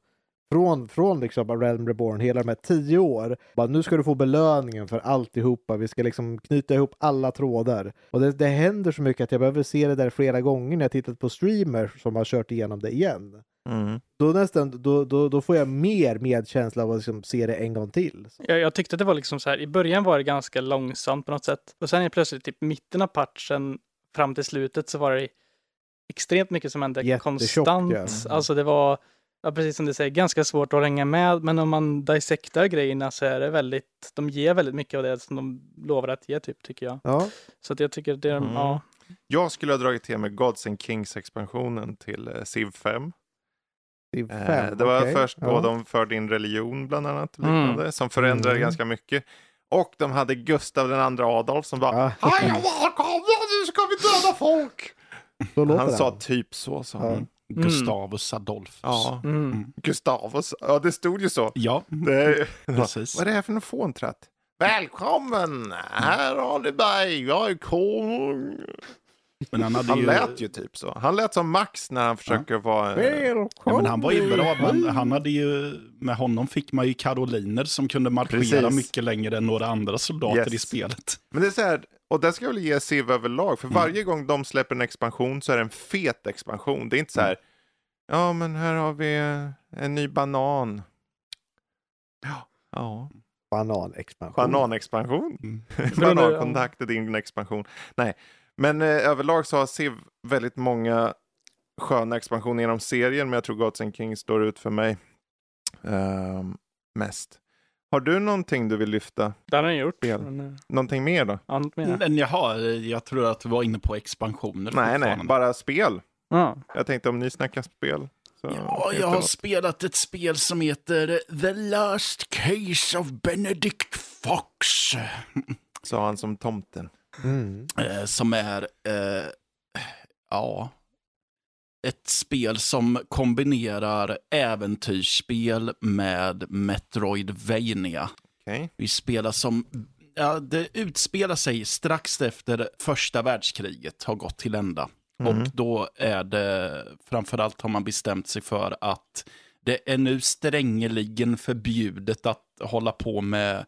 från, från liksom Realm Reborn, hela de här tio år. Bara, nu ska du få belöningen för alltihopa. Vi ska liksom knyta ihop alla trådar. Och det, det händer så mycket att jag behöver se det där flera gånger när jag tittat på streamers som har kört igenom det igen. Mm. Då nästan, då, då, då får jag mer medkänsla av att liksom se det en gång till. Jag, jag tyckte att det var liksom så här, i början var det ganska långsamt på något sätt. Och sen är plötsligt typ mitten av patchen fram till slutet så var det extremt mycket som hände Jättetjock, konstant. ja. Alltså det var, ja, precis som du säger, ganska svårt att hänga med. Men om man dissektar grejerna så är det väldigt, de ger väldigt mycket av det som de lovar att ge typ, tycker jag. Ja, Så att jag tycker det, Mm. ja. Jag skulle ha dragit till med Gods and Kings-expansionen till eh, Civ 5. det är Eh, fem. det var okej. först då ja. de förde in religion bland annat, Mm. liknande, som förändrade Mm. ganska mycket. Och de hade Gustav den andra Adolf som bara. Hej och välkomna, nu ska vi döda folk! Så låter Han sa typ så. sa Ja. han. Gustavus Adolphus. Ja, Mm. Gustavus. Ja, det stod ju så. Ja, Det, precis. vad är det här för någon fåntratt? Välkommen! Här mig, jag är kung. Men han hade Han ju... lät ju typ så. Han lät som Max när han försöker vara... eh, Ja, men han var ju bra, men han hade ju, med honom fick man ju karoliner som kunde marschera Precis. mycket längre än några andra soldater Yes. i spelet. Men det är så här, och det ska jag väl ge Civ överlag, Mm. för varje gång de släpper en expansion så är det en fet expansion. Det är inte så här, Mm. ja men här har vi eh, en ny banan. Ja, ja. Bananexpansion. bananexpansion. Mm. Banankontakt är din expansion. Nej, men eh, överlag så har Civ väldigt många sköna expansioner genom serien, men jag tror Gods and Kings står ut för mig ehm, mest. Har du någonting du vill lyfta? Det har han gjort. Men, eh, Någonting mer då? annat mer. Men jaha, jag tror att du var inne på expansioner Nej, nej, bara spel. Ja. Jag tänkte om ni snackar spel. Så Ja, jag har något. spelat ett spel som heter The Last Case of Benedict Fox. Sa han som tomten. Mm. Eh, som är, eh, ja, ett spel som kombinerar äventyrsspel med Metroidvania. Okej. Vi spelar som, ja, det utspelar sig strax efter första världskriget har gått till ända. Mm. Och då är det, framförallt har man bestämt sig för att det är nu strängeligen förbjudet att hålla på med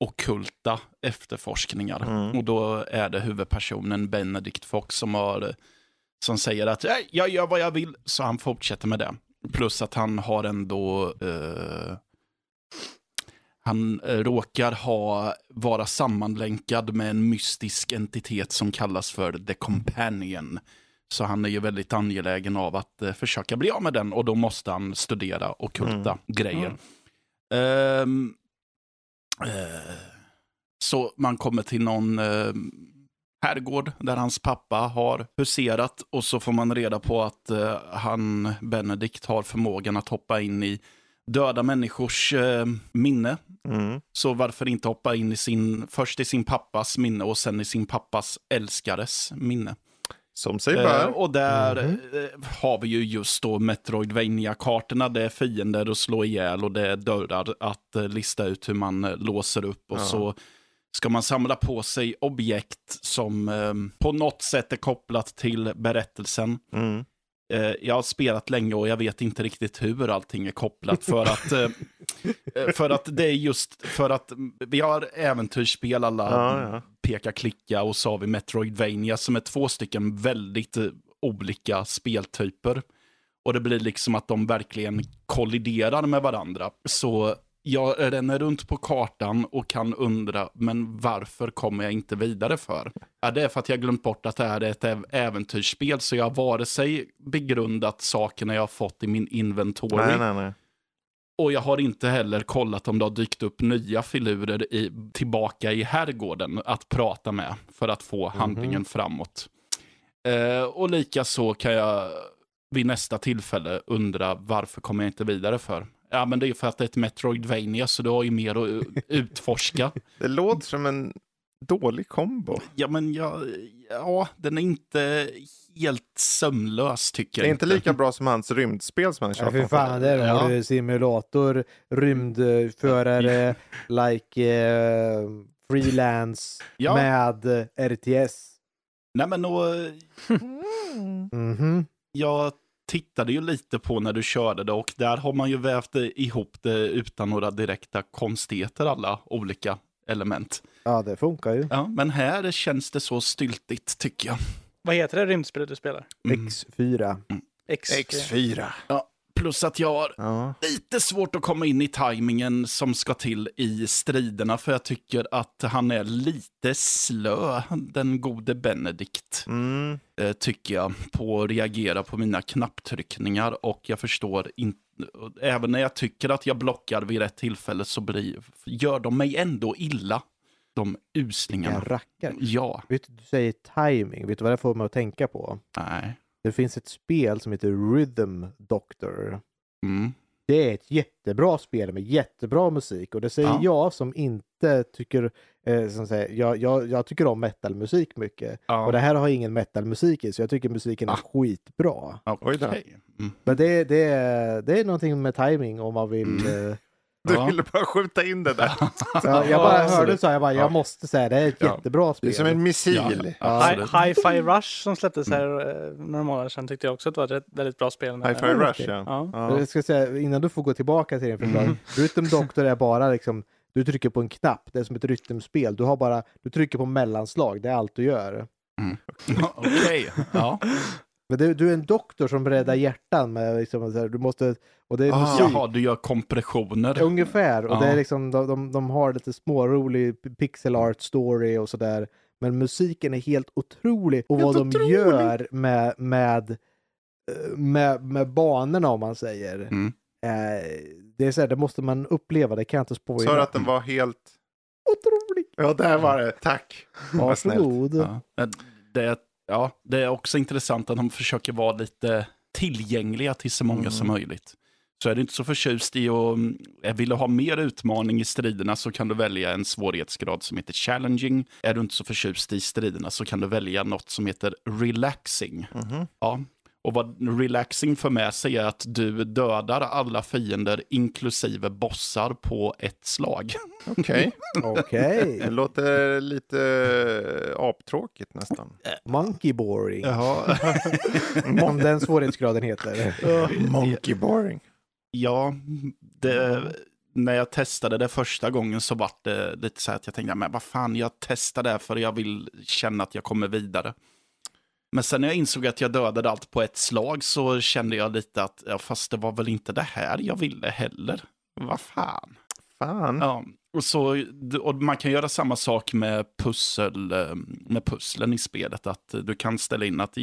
okulta efterforskningar. Mm. Och då är det huvudpersonen Benedict Fox som, har, som säger att "Nej, jag gör vad jag vill, så han fortsätter med det. Plus att han har ändå eh, han eh, råkar ha, vara sammanlänkad med en mystisk entitet som kallas för The Companion. Så han är ju väldigt angelägen av att eh, försöka bli av med den och då måste han studera ockulta grejer. Ehm, eh, så man kommer till någon eh, herrgård där hans pappa har huserat och så får man reda på att eh, han, Benedikt, har förmågan att hoppa in i döda människors eh, minne. Mm. Så varför inte hoppa in i sin, först i sin pappas minne och sen i sin pappas älskares minne. Som sig Eh, bör. och där Mhm. eh, har vi ju just då Metroidvania-kartorna. Det är fiender att slå ihjäl och det är dörrar att eh, lista ut hur man eh, låser upp. Och Ja. så ska man samla på sig objekt som eh, på något sätt är kopplat till berättelsen. Mm. Eh, jag har spelat länge och jag vet inte riktigt hur allting är kopplat. För att, eh, eh, för att det är just för att vi har äventyrsspel, alla Ja, ja. peka klicka och så har vi Metroidvania som är två stycken väldigt eh, olika speltyper. Och det blir liksom att de verkligen kolliderar med varandra. Så jag ränner runt på kartan och kan undra, men varför kommer jag inte vidare för? Ja, det är för att jag glömt bort att det här är ett äv- äventyrsspel, så jag har vare sig begrundat sakerna jag har fått i min inventory, Nej, nej, nej. och jag har inte heller kollat om det har dykt upp nya filurer i, tillbaka i herrgården att prata med för att få handlingen framåt. Eh, och lika så kan jag vid nästa tillfälle undra varför kommer jag inte vidare för? Ja, men det är för att det är ett Metroidvania så du har ju mer att uh, utforska. Det låter som en dålig kombo. Ja, men jag, ja, den är inte helt sömlös tycker Det är jag inte lika bra som hans rymdspel som han Ja, tjatar för fan, där Ja. har simulator, rymdförare, like eh, freelance Ja. med eh, RTS. Nej, men och, Mhm. jag tittade ju lite på när du körde det och där har man ju vävt ihop det utan några direkta konstigheter, alla olika element. Ja, det funkar ju. Ja, men här känns det så styltigt tycker jag. Vad heter det rymdspelet du spelar? Mm. X4. X. X4. Plus att jag har Ja. lite svårt att komma in i tajmingen som ska till i striderna för jag tycker att han är lite slö, den gode Benedikt. Mm. eh, tycker jag, på att reagera på mina knapptryckningar och jag förstår inte, även när jag tycker att jag blockar vid rätt tillfälle så blir, gör de mig ändå illa, de uslingarna. Rackar. Ja, Vet du, du säger timing. Vet du vad det får mig att tänka på? nej. Det finns ett spel som heter Rhythm Doctor. Mm. Det är ett jättebra spel med jättebra musik och det säger Ja. jag som inte tycker, eh, som säger, jag, jag, jag tycker om metalmusik mycket. Ja, Och det här har ingen metalmusik i så jag tycker musiken är Ah. skitbra. då. Mm. Men det, det, är, det är någonting med timing om man vill. Mm. Du Ja. ville bara skjuta in det där. Ja, jag bara hörde så här, jag, bara, Ja. jag måste säga det är ett Ja. jättebra Det spel. är som en missil. Hi-Fi Rush som släpptes här eh, några månader sedan tyckte jag också att det var ett väldigt bra spel. Hi-Fi Rush, ja. Ja. ja. Jag ska säga, innan du får gå tillbaka till din förklaring. Mm. Rhythm Doctor är bara liksom, du trycker på en knapp, det är som ett rytmspel. Du har bara, du trycker på mellanslag, det är allt du gör. Okej, ja. Men du, du är en doktor som räddar hjärtan med liksom, så här, du måste, och det är Ah. musik. Jaha, du gör kompressioner. Ungefär, och Ja. det är liksom, de, de, de har lite smårolig pixel art story och sådär. Men musiken är helt otrolig. Och vad Helt de otrolig. gör med, med, eh, med, med banorna om man säger. Mm. Eh, det är så här, det måste man uppleva, det kan jag inte spoila. Sa du att den var helt... Otrolig! Ja, där var det. Tack. Vad. Varsågod. Ja. Det, ja, det är också intressant att de försöker vara lite tillgängliga till så många Mm. som möjligt. Så är du inte så förtjust i att, eh, vill du ha mer utmaning i striderna så kan du välja en svårighetsgrad som heter challenging. Är du inte så förtjust i striderna så kan du välja något som heter relaxing. Mhm. Ja. Och vad relaxing för med sig är att du dödar alla fiender inklusive bossar på ett slag. Okej. Okej. Det låter lite eh, aptråkigt nästan. Monkey boring. Jaha. Som den svårighetsgraden heter. Monkey boring. Ja, det, när jag testade det första gången så var det lite så här att jag tänkte, men vad fan, jag testar det för jag vill känna att jag kommer vidare. Men sen när jag insåg att jag dödade allt på ett slag så kände jag lite att, ja, fast det var väl inte det här jag ville heller. Vad fan. Fan. Ja, och, så, och man kan göra samma sak med, pussel, eh, med pusslen i spelet. Att du kan ställa in att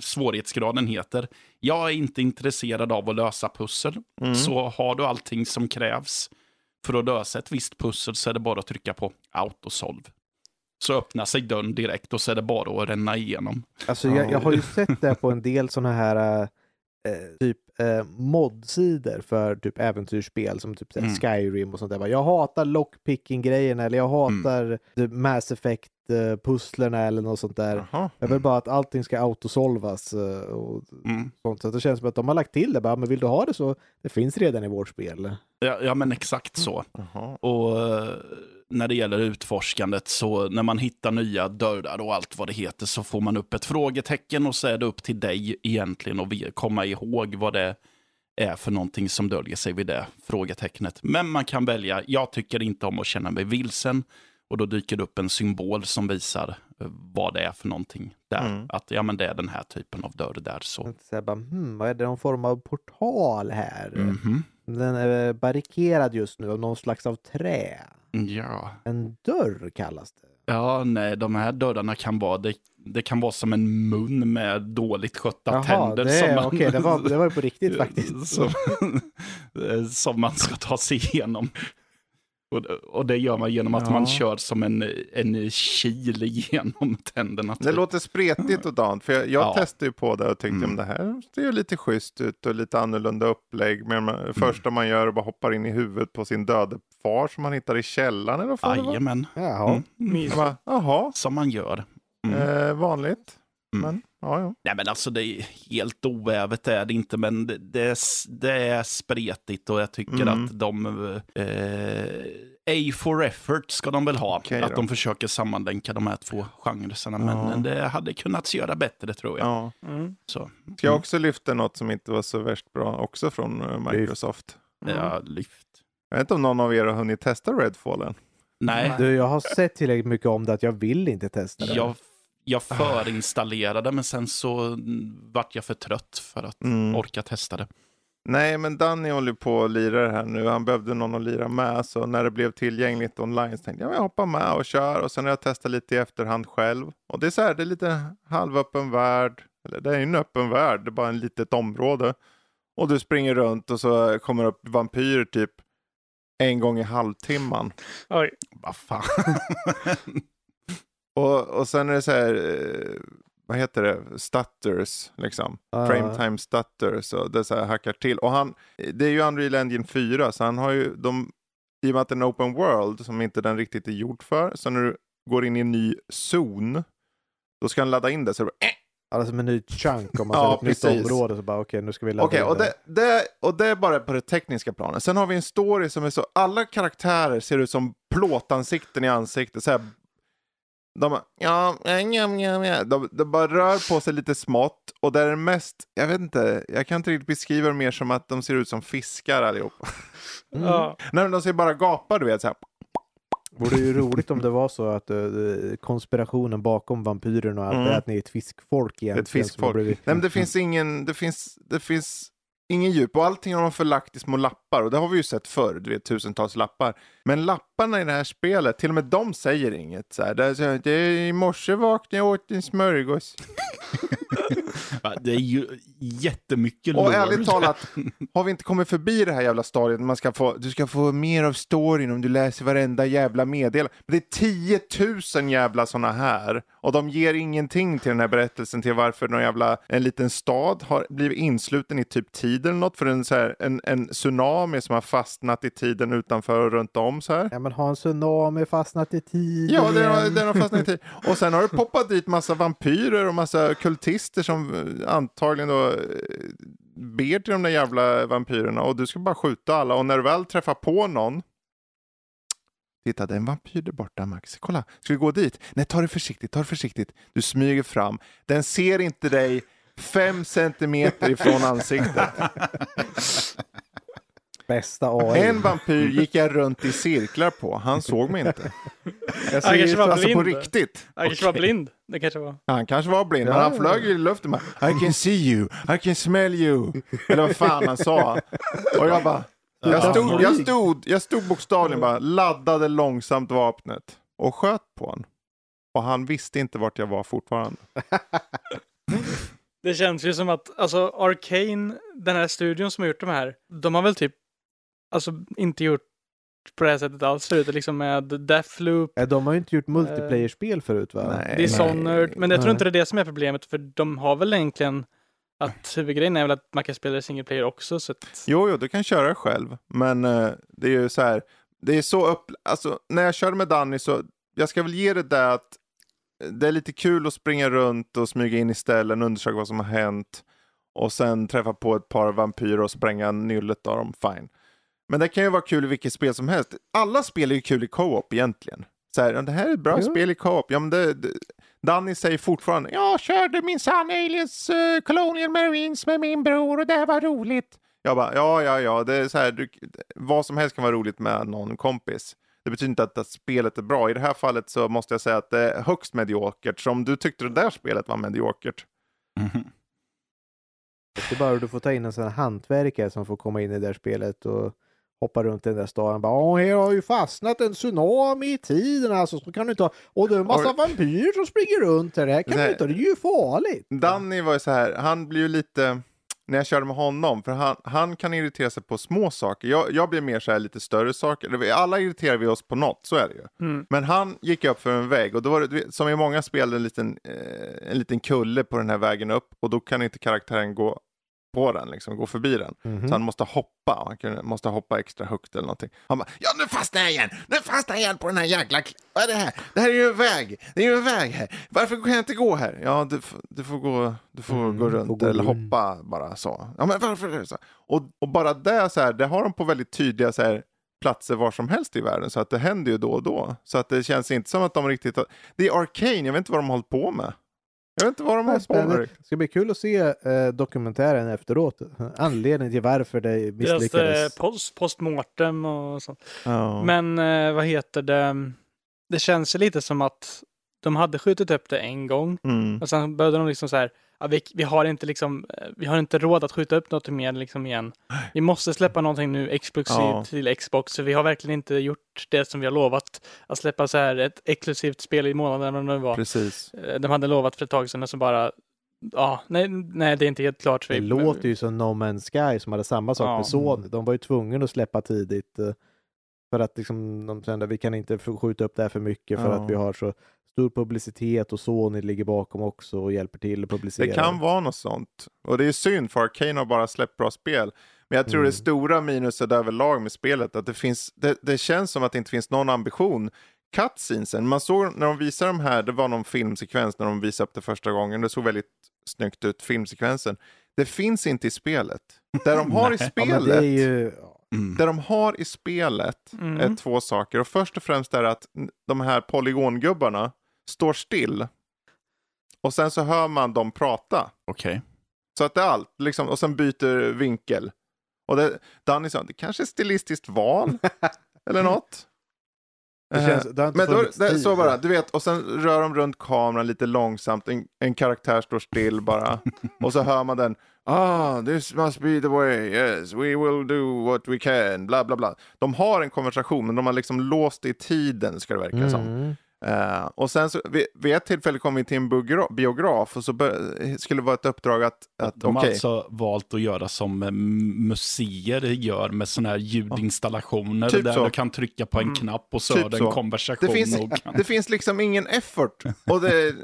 svårighetsgraden heter Jag är inte intresserad av att lösa pussel. Mm. Så har du allting som krävs för att lösa ett visst pussel så är det bara att trycka på autosolve. Så öppnar sig dörren direkt och så är det bara att ränna igenom. Alltså jag, jag har ju sett det på en del sådana här eh, typ eh, modsidor för typ äventyrsspel som typ Mm. Skyrim och sånt där. Jag hatar lockpicking-grejen eller jag hatar typ Mass Effect-pusslerna eller något sånt där. Jaha. Jag vill bara att allting ska autosolvas eh, och Mm. sånt. Så det känns som att de har lagt till det. Bara, men vill du ha det så det finns redan i vårt spel. Ja, ja, men exakt så. Jaha. Och eh, när det gäller utforskandet så när man hittar nya dörrar och allt vad det heter så får man upp ett frågetecken och så är det upp till dig egentligen att komma ihåg vad det är för någonting som döljer sig vid det frågetecknet. Men man kan välja, jag tycker inte om att känna mig vilsen och då dyker det upp en symbol som visar eh, vad det är för någonting där. Mm. Att ja, men det är den här typen av dörr där. Så. Så bara, hmm, vad är det någon form av portal här? Mhm. Den är barrikerad just nu av någon slags av trä. Ja. En dörr kallas det. Ja, nej, de här dörrarna kan vara, det, det kan vara som en mun med dåligt skötta Jaha, tänder. det, som man, okej, det, var, det var på riktigt faktiskt. som, som man ska ta sig igenom. Och, och det gör man genom att Ja. man kör som en, en kil genom tänderna. Det låter spretigt och dant, för jag, jag Ja. testade ju på det och tyckte Mm. om det här ser ju lite schysst ut och lite annorlunda upplägg. Men man, första man gör är bara hoppar in i huvudet på sin döde far som man hittar i källaren eller vad. Jajamän. Jaha. Mm. Jaha, Som man gör. Mm. eh, vanligt. Mm. Men, ja, ja. Nej men alltså det är helt oävet är det inte, men det, det, är, det är spretigt och jag tycker Mm. att de... Eh, A for effort ska de väl ha. Okej att då. de försöker sammanlänka de här två genrerna. Men Ja. det hade kunnat göra bättre tror jag. ja. Mm. Så, Ska jag också lyfta något som inte var så värst bra, också från eh, Microsoft? Mm. ja, lyft. Jag vet inte om någon av er har hunnit testa Redfall än? Nej, Du, jag har sett tillräckligt mycket om det att jag vill inte testa det. jag, jag förinstallerade men sen så vart jag för trött för att Mm. orka testa det. Nej, men Danny håller på och lirar här nu. Han behövde någon att lira med, så när det blev tillgängligt online så tänkte jag, jag hoppar med och kör. Och sen har jag testat lite i efterhand själv. Och det är så här, det är lite halvöppen värld. Eller det är ju en öppen värld, det är bara en litet område. Och du springer runt och så kommer det upp vampyrer typ en gång i halvtimman. Oj. Vad fan. Och, och sen är det så här, eh, vad heter det, stutters liksom. Ja. Frame time stutters och det så här hackar till. Och han, det är ju Unreal Engine 4 så han har ju de, i och med att det är en open world som inte den riktigt är gjord för. Så när du går in i en ny zon, då ska han ladda in det. Så det bara, eh, Alltså som en ny chunk om man Ja, ser ett nytt precis. område så bara okej nu ska vi ladda Okej, in och, det, det, och det är bara på det tekniska planet. Sen har vi en story som är så, alla karaktärer ser ut som plåtansikten i ansiktet. Så här, de, bara, ja, ja, ja, ja. De, de bara rör på sig lite smått och det är mest, jag vet inte, jag kan inte riktigt beskriva det mer som att de ser ut som fiskar allihop. Mm. Ja. Nej, men de ser bara gapar, du vet. Så här. Vore ju roligt om det var så att eh, konspirationen bakom vampyrerna och allt Mm. är att ni är ett fiskfolk egentligen. Ett fiskfolk. blivit- Nej, men det finns ingen, det finns, det finns ingen djup och allting har de förlagt i små lappar och det har vi ju sett förr, du vet tusentals lappar. Men lapparna i det här spelet, till och med de säger inget. Så här, det är, det är, I morse vaknade jag och åt en smörgås. Det är ju jättemycket Och lore. ärligt talat, har vi inte kommit förbi det här jävla stadiet? Man ska få, du ska få mer av storyn om du läser varenda jävla meddelande. Men det är 10 000 jävla sådana här. Och de ger ingenting till den här berättelsen till varför någon jävla, en liten stad har blivit insluten i typ tiden eller något. För en, så här, en, en tsunami som har fastnat i tiden utanför och runt om så här. Ja men har en tsunami fastnat i tiden Ja, den har, den har fastnat i tid. Och sen har det poppat dit massa vampyrer och massa kultister som eh, antagligen då eh, ber till de där jävla vampyrerna och du ska bara skjuta alla och när du väl träffar på någon Titta, det är en vampyr där borta Max. Kolla, ska vi gå dit? Nej, ta det försiktigt, ta det försiktigt. Du smyger fram. Den ser inte dig fem centimeter ifrån ansiktet. Bästa AI. En vampyr gick jag runt i cirklar på. Han såg mig inte. Jag Han kanske var alltså på blind. riktigt. Han kanske var blind. Det kanske var. Han kanske var blind, men Ja, han ja. flög i luften bara I can see you, I can smell you. Eller vad fan han sa. Och jag bara, jag stod, jag stod, jag stod bokstavligen bara, laddade långsamt vapnet och sköt på honom. Och han visste inte vart jag var fortfarande. Det känns ju som att, alltså Arcane, den här studion som har gjort de här, de har väl typ, alltså inte gjort på det här sättet alls förut, liksom med Deathloop, Ja, de har ju inte gjort multiplayer-spel förut va? Nej. Dishonored, men jag tror Nej. inte det är det som är problemet, för de har väl egentligen att huvudgrejen är väl att man kan spela single player också, så att... Jo, jo, du kan köra själv. Men eh, det är ju så här, det är så upp... Alltså, när jag körde med Danny så, jag ska väl ge det där att det är lite kul att springa runt och smyga in i ställen, undersöka vad som har hänt. Och sen träffa på ett par vampyrer och spränga nyllet av dem, fine. Men det kan ju vara kul i vilket spel som helst. Alla spel är ju kul i co-op egentligen. Så här, det här är ett bra Jo. spel i co-op. Ja, men det, det, Danny säger fortfarande, jag körde minsann Aliens uh, Colonial Marines med min bror och det var roligt. Jag bara, ja, ja, ja, det är så här, du, vad som helst kan vara roligt med någon kompis. Det betyder inte att, att spelet är bra. I det här fallet så måste jag säga att det är högst mediokert. Så om du tyckte det där spelet var mediokert. Mhm. Det är bara du får ta in en sån här hantverkare som får komma in i det där spelet och hoppa runt i den där staden. Bara, Åh, här har ju fastnat en tsunami i tiden alltså. Så kan du inte ha. Och det är en massa Oj. vampyrer som springer runt här. Det här kan Det du här- inte ha. Det är ju farligt. Danny var ju så här, han blir ju lite, när jag körde med honom, för han, han kan irritera sig på små saker. Jag, jag blir mer så här lite större saker. Alla irriterar vi oss på något, så är det ju. Mm. Men han gick upp för en vägg och då var det, som i många spel, en liten, eh, en liten kulle på den här vägen upp och då kan inte karaktären gå på den, liksom, gå förbi den. Mhm. Så han måste hoppa, han måste hoppa extra högt eller någonting. Han bara, ja nu fastnar jag igen, nu fastnar jag igen på den här jäkla, kl- vad är det här? Det här är ju en väg, det är ju en väg här. Varför kan jag inte gå här? Ja, du, du får gå, du får Mm, gå runt eller hoppa bara så. Ja, men varför så? Och, och bara det så här, det har de på väldigt tydliga så här, platser var som helst i världen, så att det händer ju då och då. Så att det känns inte som att de riktigt har... Det är Arcane, jag vet inte vad de har hållit på med. Jag vet inte vad de har på med. Det ska bli kul att se eh, dokumentären efteråt. Anledningen till varför det Deras misslyckades. eh, post, postmortem och sånt. Ja. Men eh, vad heter det? Det känns ju lite som att de hade skjutit upp det en gång Mm. och sen började de liksom så här. Ja, vi, vi, har inte liksom, eh, vi har inte råd att skjuta upp något mer liksom igen. Vi måste släppa någonting nu exklusivt Ja. till Xbox. För vi har verkligen inte gjort det som vi har lovat. Att släppa så här ett exklusivt spel i månaden eller det var. Precis. Eh, De hade lovat för ett tag sedan och så bara, ja, nej, nej det är inte helt klart. Så Det låter ju som No Man's Sky som hade samma sak Ja. med Sony. De var ju tvungna att släppa tidigt. eh, För att liksom, de kände att vi kan inte skjuta upp det här för mycket för Ja. att vi har så stor publicitet och Sony ligger bakom också och hjälper till att publicera. Det kan vara något sånt. Och det är synd för Arcane har bara släppt bra spel. Men jag tror Mm. det stora minuset överlag med spelet att det finns, det, det känns som att det inte finns någon ambition. Cutscenesen, man såg när de visade de här, det var någon filmsekvens när de visade upp det första gången, det såg väldigt snyggt ut, filmsekvensen. Det finns inte i spelet. Det de har i. Ja, spelet, är ju... Mm. det de har i spelet Mm. är två saker. Och först och främst är det att de här polygongubbarna står still. Och sen så hör man dem prata. Okej. Så att det är allt, liksom, och sen byter vinkel. Och det, Danny sa, det kanske är stilistiskt val, eller något. Det känns, det men då, det, så bara, du vet, och sen rör de runt kameran lite långsamt, en, en karaktär står still bara. och så hör man den, ah, this must be the way, yes, we will do what we can, bla bla bla. De har en konversation, men de har liksom låst i tiden, ska det verka som. Eh, och sen så, vid, vid ett tillfälle kom vi till en biogra- biograf och så skulle det vara ett uppdrag att, att De har okej, alltså valt att göra som eh, museer gör med sådana här ljudinstallationer Typ där så. du kan trycka på en Mm. knapp och så Typ det så. en konversation. det, finns, kan... det finns liksom ingen effort. Och det,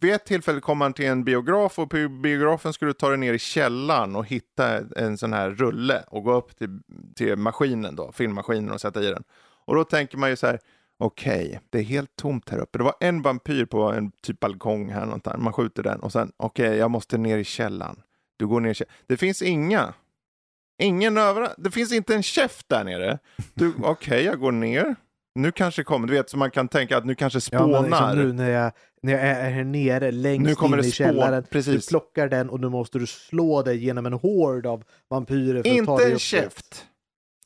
vid ett tillfälle kom man till en biograf och på biografen skulle du ta dig ner i källaren och hitta en sån här rulle och gå upp till, till maskinen då, filmmaskinen och sätta i den. Och då tänker man ju så här, okej, det är helt tomt här uppe. Det var en vampyr på en typ balkong här någonstans. Man skjuter den och sen, okej, jag måste ner i källaren. Du går ner i källaren. Det finns inga. Ingen över... Det finns inte en käft där nere. Du, okej, jag går ner. Nu kanske kommer, du vet, så man kan tänka att nu kanske Ja, men spånar. liksom nu när jag, när jag är här nere längst Nu kommer in det i källaren. precis. Du plockar den och nu måste du slå dig genom en hord av vampyrer för att ta Inte dig en käft.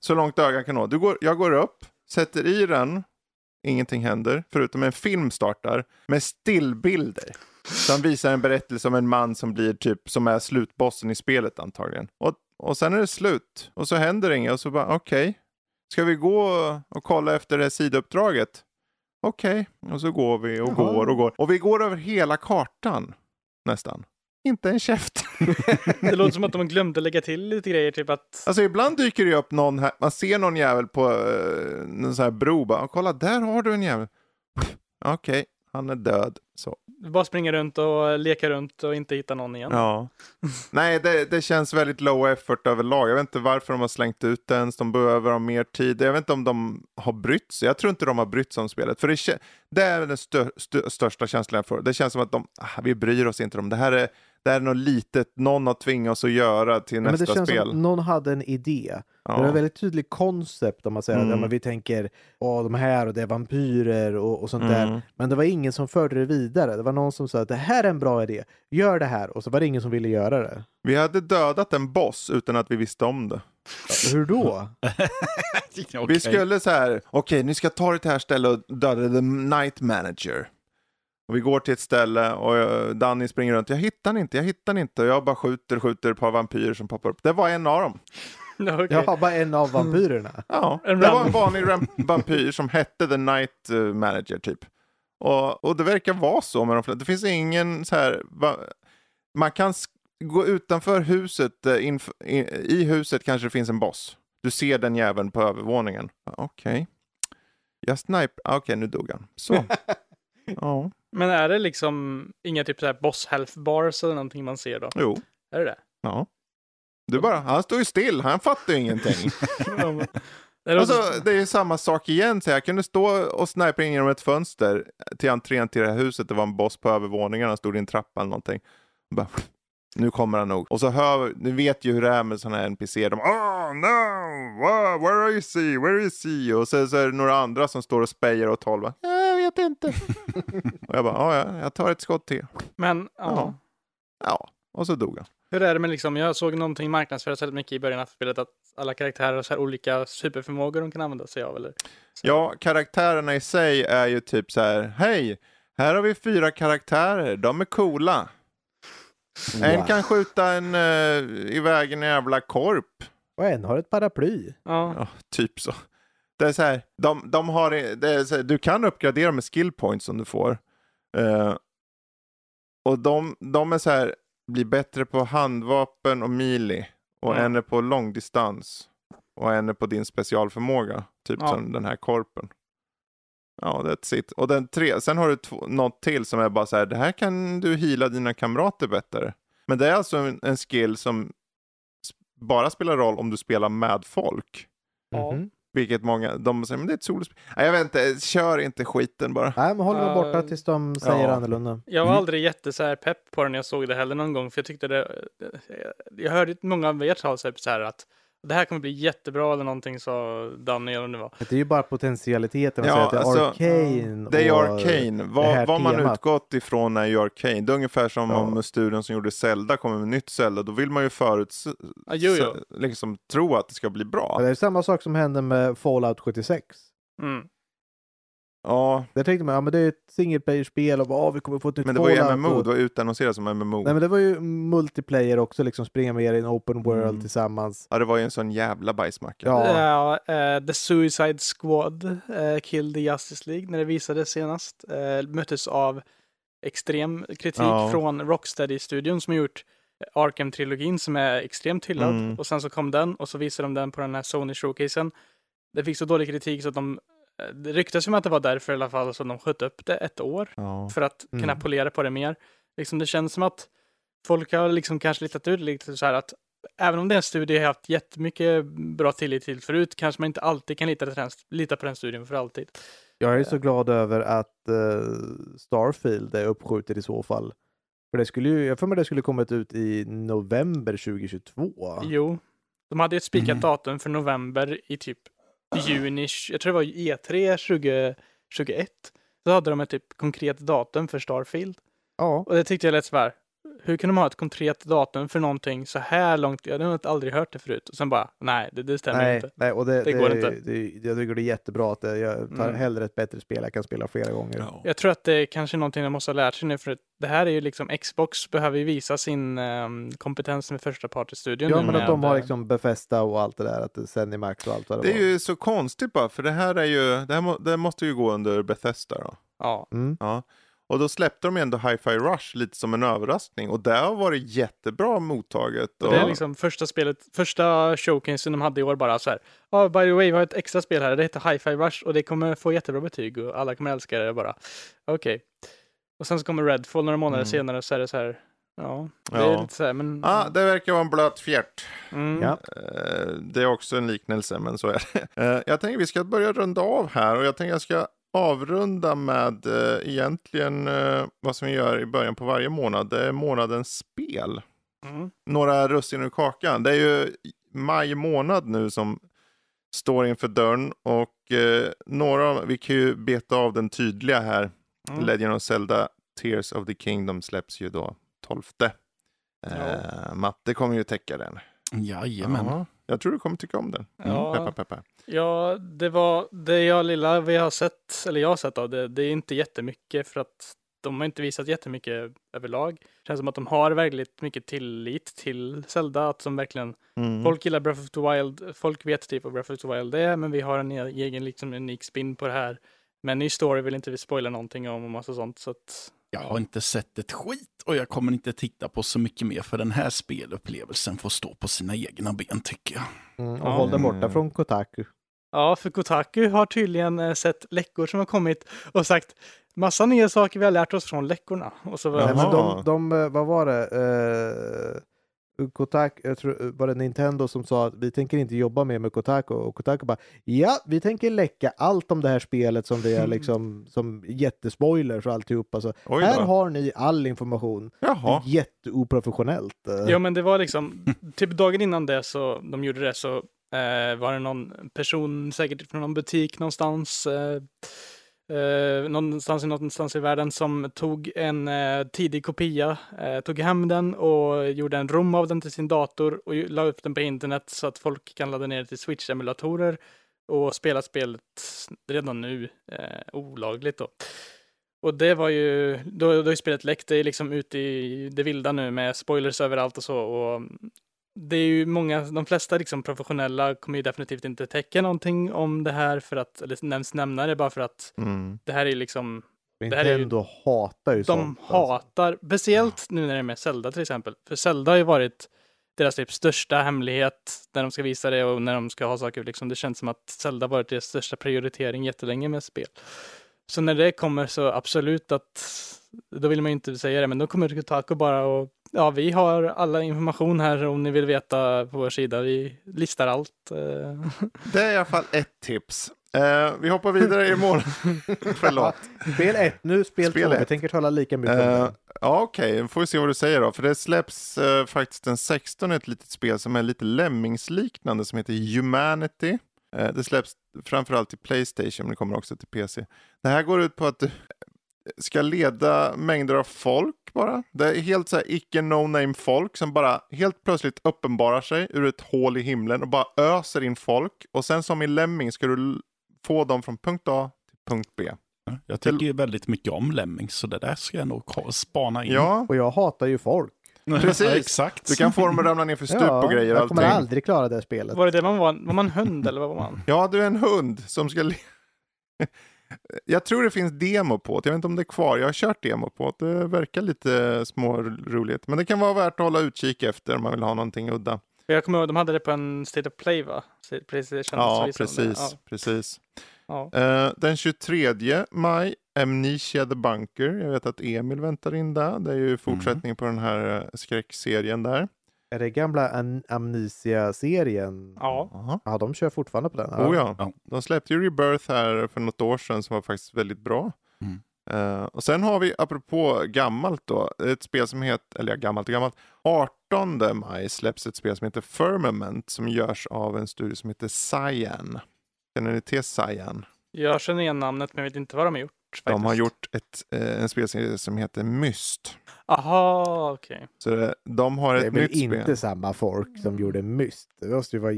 Så långt ögat kan nå. Du går, jag går upp, sätter i den, ingenting händer, förutom en film startar med stillbilder. Som visar en berättelse om en man som blir typ, som är slutbossen i spelet antagligen. Och, och sen är det slut. Och så händer det inget och så bara, okej. Ska vi gå och kolla efter det här sidouppdraget? Okej. Och så går vi och Jaha. går och går. Och vi går över hela kartan. Nästan. Inte en käft. Det låter som att de glömde lägga till lite grejer, typ att Alltså ibland dyker det upp någon här, man ser någon jävel på uh, en sån här bro, bara, kolla där har du en jävel. Okej, han är död. Så. bara springa runt och leka runt och inte hitta någon igen. Ja. Nej, det, det känns väldigt low effort överlag. Jag vet inte varför de har slängt ut det ens. De behöver ha mer tid. Jag vet inte om de har brytt sig. Jag tror inte de har brytt sig om spelet. För det, det är den stö, stö, största känslan jag får. Det känns som att de, ah, vi bryr oss inte om det. här är det här är något litet någon har tvingat oss att göra till Ja, men det nästa känns spel. som någon hade en idé. Ja. Det är en väldigt tydlig koncept om man säger Mm. att ja, men vi tänker åh, de här och det är vampyrer och, och sånt där. Mm. Men det var ingen som förde det vidare. Det var någon som sa att det här är en bra idé, gör det här. Och så var det ingen som ville göra det. Vi hade dödat en boss utan att vi visste om det. Hur då? Okej. Vi skulle så här, okej, ni ska ta det här stället och döda the night manager. Och vi går till ett ställe och eh, Danny springer runt. Jag hittar inte, jag hittar inte. Och jag bara skjuter, skjuter ett par vampyrer som poppar upp. Det var en av dem. Ja, okej. Jag har bara en av vampyrerna. Ja, det var en vanlig vampyr som hette the night eh, manager typ. Och, och det verkar vara så med de flesta. Det finns ingen så här, va, man kan gå utanför huset, eh, inf- i, huset kanske det finns en boss. Du ser den jäveln på övervåningen. Okej. Jag sniper, ah, okej nu dog han. Så. Ja, Men är det liksom inga typ så här boss health bars eller någonting man ser då? jo, Är det det? ja. Du bara, han står ju still, han fattar ju ingenting. Alltså, det är ju samma sak igen. Så jag kunde stå och snipa in genom ett fönster till entrén till det här huset. Det var en boss på övervåningen. Han stod i en trappa eller någonting. Bara, nu kommer han nog. Och så hör ni vet ju hur det är med sådana här NPC. De oh no, Wha- where are you see, where you see? Och så, så är det några andra som står och spejar åt håll. va, vet inte. och jag bara, ja, ja, jag tar ett skott till. Men ja. Ja. Och så dog han. hur är det med liksom, jag såg någonting marknadsföras väldigt mycket i början av spelet att alla karaktärer har så här olika superförmågor de kan använda sig av. Eller? Ja, karaktärerna i sig är ju typ så här, hej, här har vi fyra karaktärer, de är coola. En Wow. kan skjuta en uh, iväg en jävla korp. Och en har ett paraply. Ja. Ja, typ så. Det är så här, de, de har, det är så här, du kan uppgradera med skill points som du får. Eh, och de, de är så här, blir bättre på handvapen och melee. Och Mm. en är på långdistans. Och en är på din specialförmåga. Typ Ja. som den här korpen. Ja, that's it. Och den tre, sen har du två, något till som är bara så här, det här kan du hila dina kamrater bättre. Men det är alltså en, en skill som bara spelar roll om du spelar med folk. Ja. Mhm. Vilket många, de säger, men det är ett solospel. Nej, jag vet inte, kör inte skiten bara. Nej, men håll mig Ja. borta tills de säger Ja. annorlunda. Jag var Mm. aldrig jätte så här pepp på den när jag såg det heller någon gång, för jag tyckte det... Jag hörde många av er ta så här att det här kommer bli jättebra eller någonting, sa Danny eller det var. Det är ju bara potentialiteten att Ja, att det är alltså, Arcane. Det är och- Arcane. Vad, vad man temat. utgått ifrån är ju Arcane. Det är ungefär som Ja. om studion som gjorde Zelda kommer med nytt Zelda. Då vill man ju förut Ja, jo, jo. liksom tro att det ska bli bra. Ja, Det är samma sak som hände med Fallout 76. Mm. Ja, Där tänkte man, ja men det är ett single player-spel och bara, "Åh, vi kommer få ett nytt men det var ju. MMO. och... Det var utannonserat som MMO. Nej men det var ju multiplayer också, liksom springa med i en open world Mm. tillsammans. Ja, det var ju en sån jävla bajsmacka. Ja. Ja, eh, The Suicide Squad, uh, Kill the Justice League, när det visades senast, eh, möttes av extrem kritik Ja. från Rocksteady-studion som har gjort Arkham-trilogin som är extremt hyllad. Mm. Och sen så kom den och så visade de den på den här Sony-showcasen. Det fick så dålig kritik så att de, det ryktas om att det var därför i alla fall som de sköt upp det ett år Ja. för att kunna Mm. polera på det mer. Liksom det känns som att folk har liksom kanske litat ut lite så här att även om det är en studie jag har haft jättemycket bra tillit till förut kanske man inte alltid kan lita, den, lita på den studien för alltid. Jag är så glad över att eh, Starfield är uppskjutet i så fall. För det skulle ju, jag får mig det skulle kommit ut i november 2022. Jo, de hade ett spikat Mm. datum för november i typ juni, jag tror det var E3 2021. Så hade de ett typ konkret datum för Starfield. Ja, Och det tyckte jag lät så här. Hur kan de ha ett konkret datum för någonting så här långt? Jag har aldrig hört det förut. Och sen bara, nej, det, det stämmer nej, inte. nej, och det, Det det, går det, inte. Det, jag tycker det är jättebra att det, jag tar Mm. hellre ett bättre spel jag kan spela flera gånger. Ja. Jag tror att det är kanske någonting de måste ha lärt sig nu, för att det här är ju liksom, Xbox behöver ju visa sin ehm, kompetens med första party-studion. Ja, nu men att de har eh, liksom Befesta och allt det där, att det sänder Max och allt vad det, Det är var. ju så konstigt bara, för det här är ju, det, här må, det måste ju gå under Bethesda då. Ja, Mm. Ja. Och då släppte de ändå Hi-Fi Rush lite som en överraskning och det har varit jättebra mottaget. och det är liksom första spelet, första showcasen de hade i år bara så här. Ja, by the way, vi har ett extra spel här, det heter Hi-Fi Rush och det kommer få jättebra betyg och alla kommer älska det bara. Okej. Och sen så kommer Redfall några månader Mm. senare så är det så här. Ja, det Ja. är lite så här, men... Ja, det verkar vara en blöt fjärt. mm, Ja. Eh, Det är också en liknelse, men så är det. Eh, Jag tänker vi ska börja runda av här och jag tänker jag ska avrunda med eh, egentligen eh, vad som vi gör i början på varje månad. Det är månadens spel. Mm. Några russin ur kakan. Det är ju maj månad nu som står inför dörren och eh, några, vi kan ju beta av den tydliga här. Mm. Legend of Zelda Tears of the Kingdom släpps ju då 12. Eh, Matte kommer ju täcka den. Jajamän. Ja, jag tror du kommer tycka om den. Ja. Peppa, peppa. Ja, det var det jag lilla vi har sett, eller jag har sett av det, det är inte jättemycket för att de har inte visat jättemycket överlag. Det känns som att de har väldigt mycket tillit till Zelda, att de verkligen, Mm. folk gillar Breath of the Wild, folk vet typ vad Breath of the Wild är, men vi har en e- egen liksom unik spin på det här. Men ny story vill inte vi spoila någonting om och massa sånt, så att Jag har inte sett ett skit och jag kommer inte titta på så mycket mer för den här spelupplevelsen får stå på sina egna ben tycker jag. Mm. Och håll dig borta från Kotaku. Ja, för Kotaku har tydligen eh, sett läckor som har kommit och sagt massa nya saker vi har lärt oss från läckorna. Och så var. Nej, men de, de, eh, vad var det? Eh, Kotaku, jag tror, var det Nintendo som sa att vi tänker inte jobba mer med Kotaku och Kotaku bara ja, vi tänker läcka allt om det här spelet som vi är liksom som jättespoilers och alltihopa. Så Oj här har ni all information. Jaha. Jätteoprofessionellt. eh. Ja, men det var liksom, typ dagen innan det så de gjorde det så eh, var det någon person, säkert från någon butik någonstans, eh, eh, någonstans, i- någonstans i världen som tog en eh, tidig kopia, eh, tog hem den och gjorde en rom av den till sin dator och la upp den på internet så att folk kan ladda ner det till Switch-emulatorer och spela spelet redan nu eh, olagligt då. Och det var ju, då, då är spelet läckt, det är liksom ute i det vilda nu med spoilers överallt och så. Och det är ju många, de flesta liksom professionella kommer ju definitivt inte täcka någonting om det här för att, eller nämns nämna det bara för att Mm. det här är liksom, det här är ju- Nintendo hatar ju de sånt. alltså. hatar, speciellt nu när det är med Zelda till exempel. För Zelda har ju varit deras typ största hemlighet när de ska visa det och när de ska ha saker. Liksom, det känns som att Zelda varit deras största prioritering jättelänge med spel. Så när det kommer så absolut att då vill man ju inte säga det, men då kommer Kotaku bara och ja, vi har alla information här om ni vill veta på vår sida. Vi listar allt. eh. Det är i alla fall ett tips. Eh, vi hoppar vidare i mål. Förlåt. Spel 1 nu, spel 2. Spel Vi ett. tänker tala lika mycket om Eh, det. ja, okej, okay. får vi se vad du säger då. För det släpps eh, faktiskt den 16 ett litet spel som är lite Lemmings-liknande som heter Humanity. Eh, det släpps framförallt till Playstation, men det kommer också till PC. Det här går ut på att du ska leda mängder av folk bara. Det är helt så här icke no-name folk som bara helt plötsligt uppenbarar sig ur ett hål i himlen och bara öser in folk. Och sen som i Lemming ska du få dem från punkt A till punkt B. Jag tycker ju väldigt mycket om Lemmings, så det där ska jag nog spana in. Ja, Och jag hatar ju folk. precis. Ja, exakt. Du kan få dem att ramla ner för stup och grejer. jag kommer allting. aldrig klara det här spelet. Var det det man var? Var man hund eller vad var man? Ja, du är en hund som ska... Jag tror det finns demo på det. Jag vet inte om det är kvar. Jag har kört demo på det. Det verkar lite små roligt. Men det kan vara värt att hålla utkik efter om man vill ha någonting udda. Jag kommer ihåg, de hade det på en State of Play va? Playstation. Ja, de det. precis. precis. Ja. Eh, den 23 maj, Amnesia the Bunker. Jag vet att Emil väntar in där. Det är ju fortsättning på den här eh, skräckserien där. Är det gamla Amnesia-serien? Ja. Aha. Ja, de kör fortfarande på den. Oh ja. Ja. De släppte ju Rebirth här för något år sedan som var faktiskt väldigt bra. Mm. Eh, och sen har vi, apropå gammalt då, ett spel som heter, eller ja, gammalt och gammalt, 18 maj släpps ett spel som heter Firmament som görs av en studio som heter Cyan. Känner ni till Cyan? Jag känner igen namnet men jag vet inte vad de har gjort. Faktiskt. De har gjort ett, eh, en spelserie som heter Myst. Aha, okej. Så det, de har Det är ett väl nytt inte spel. samma folk som gjorde Myst. Det måste ju vara...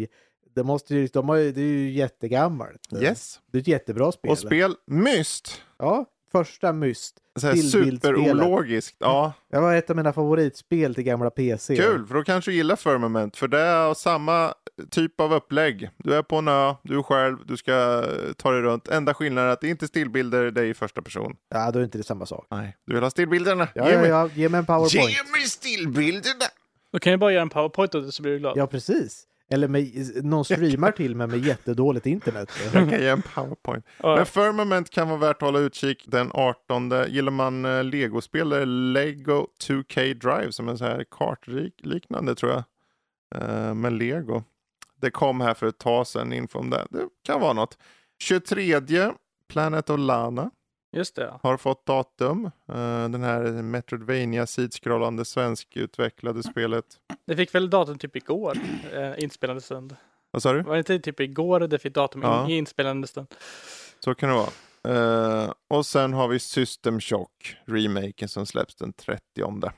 Det, måste ju, de har, det är ju jättegammalt. Yes. Det är ett jättebra spel. Och spel Myst. Ja, första Myst. Superologiskt. Ja, Det var ett av mina favoritspel till gamla PC. Kul, för då kanske du gillar Firmament. För det är samma typ av upplägg. Du är på en ö, du är själv, du ska eh, ta dig runt. Enda skillnaden är att det inte är stillbilder, det är i första person. Ja, då är inte det samma sak. Nej, du vill ha stillbilderna? Ja, Ge ja, mig, ja, ge mig en powerpoint. Ge mig stillbilderna! Då kan jag bara göra en powerpoint och så blir du glad. Ja, precis. Eller med, någon streamar till mig med jättedåligt internet. Jag kan ge en powerpoint. Men Firmament kan vara värt att hålla utkik den 18. Gillar man eh, Lego-spel är Lego 2K Drive som är så här kartliknande tror jag. Eh, med Lego. Det kom här för ett tag sedan info om det. Det kan vara något. 23 Planet of Lana Just det. har fått datum. Eh, den här Metroidvania sidskrollande svenskutvecklade spelet. Det fick väl datum typ igår, eh, inspelande stund. Vad sa du? Var det inte typ igår det fick datum Ja. i inspelande stund? Så kan det vara. Eh, och sen har vi System Shock, remaken som släpps den 30.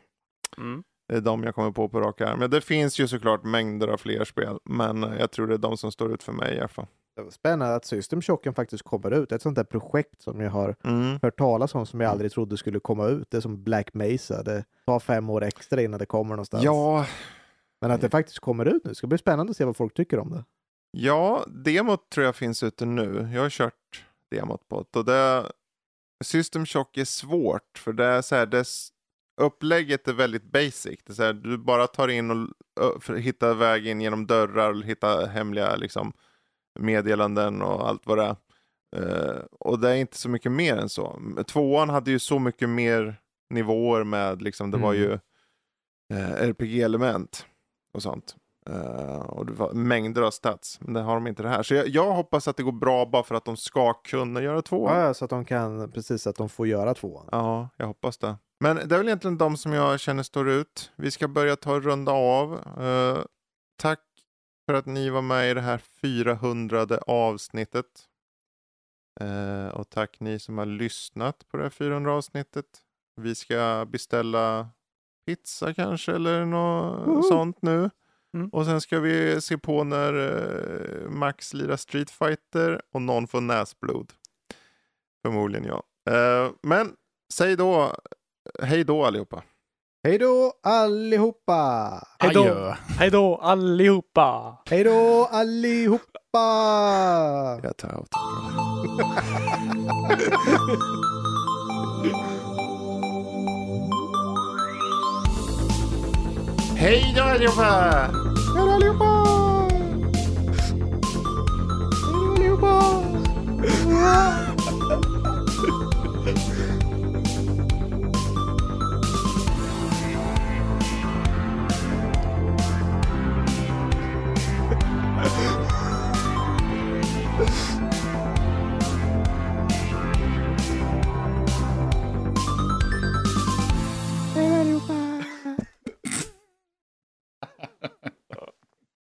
Mm. Det är de jag kommer på på rak arm. Men det finns ju såklart mängder av fler spel, men eh, jag tror det är de som står ut för mig i alla fall. Det var Spännande att System Shocken faktiskt kommer ut. Ett sånt där projekt som jag har Mm. hört talas om som jag aldrig trodde skulle komma ut. Det är som Black Mesa. Det tar fem år extra innan det kommer någonstans. Ja, Men att det faktiskt kommer ut nu. Det ska bli spännande att se vad folk tycker om det. ja, demot tror jag finns ute nu. Jag har kört demot på det. Och det System Shock är svårt, för det är så här, dess upplägget är väldigt basic. Det är så här, du bara tar in och hittar vägen genom dörrar och hittar hemliga liksom, meddelanden och allt vad det är. Eh, och det är inte så mycket mer än så. Tvåan hade ju så mycket mer nivåer med, liksom, det var Mm. ju eh, RPG-element. och sånt. Eh, och det var mängder av stats, men det har de inte det här. Så jag, jag hoppas att det går bra bara för att de ska kunna göra två. Ja, så att de kan, precis att de får göra tvåan. Ja, jag hoppas det. Men det är väl egentligen de som jag känner står ut. Vi ska börja ta och runda av. Eh, tack för att ni var med i det här 400 avsnittet. Eh, och tack ni som har lyssnat på det här 400 avsnittet. Vi ska beställa pizza kanske eller något sånt nu. Mm. Och sen ska vi se på när eh, Max lirar Street Fighter och någon får näsblod. Förmodligen jag. Eh, men säg då hej då allihopa. Hej då allihopa! Hej då. Hej då allihopa! Hej då allihopa! Jag tar out. Hej då allihopa! Hej då allihopa! Hej då allihopa!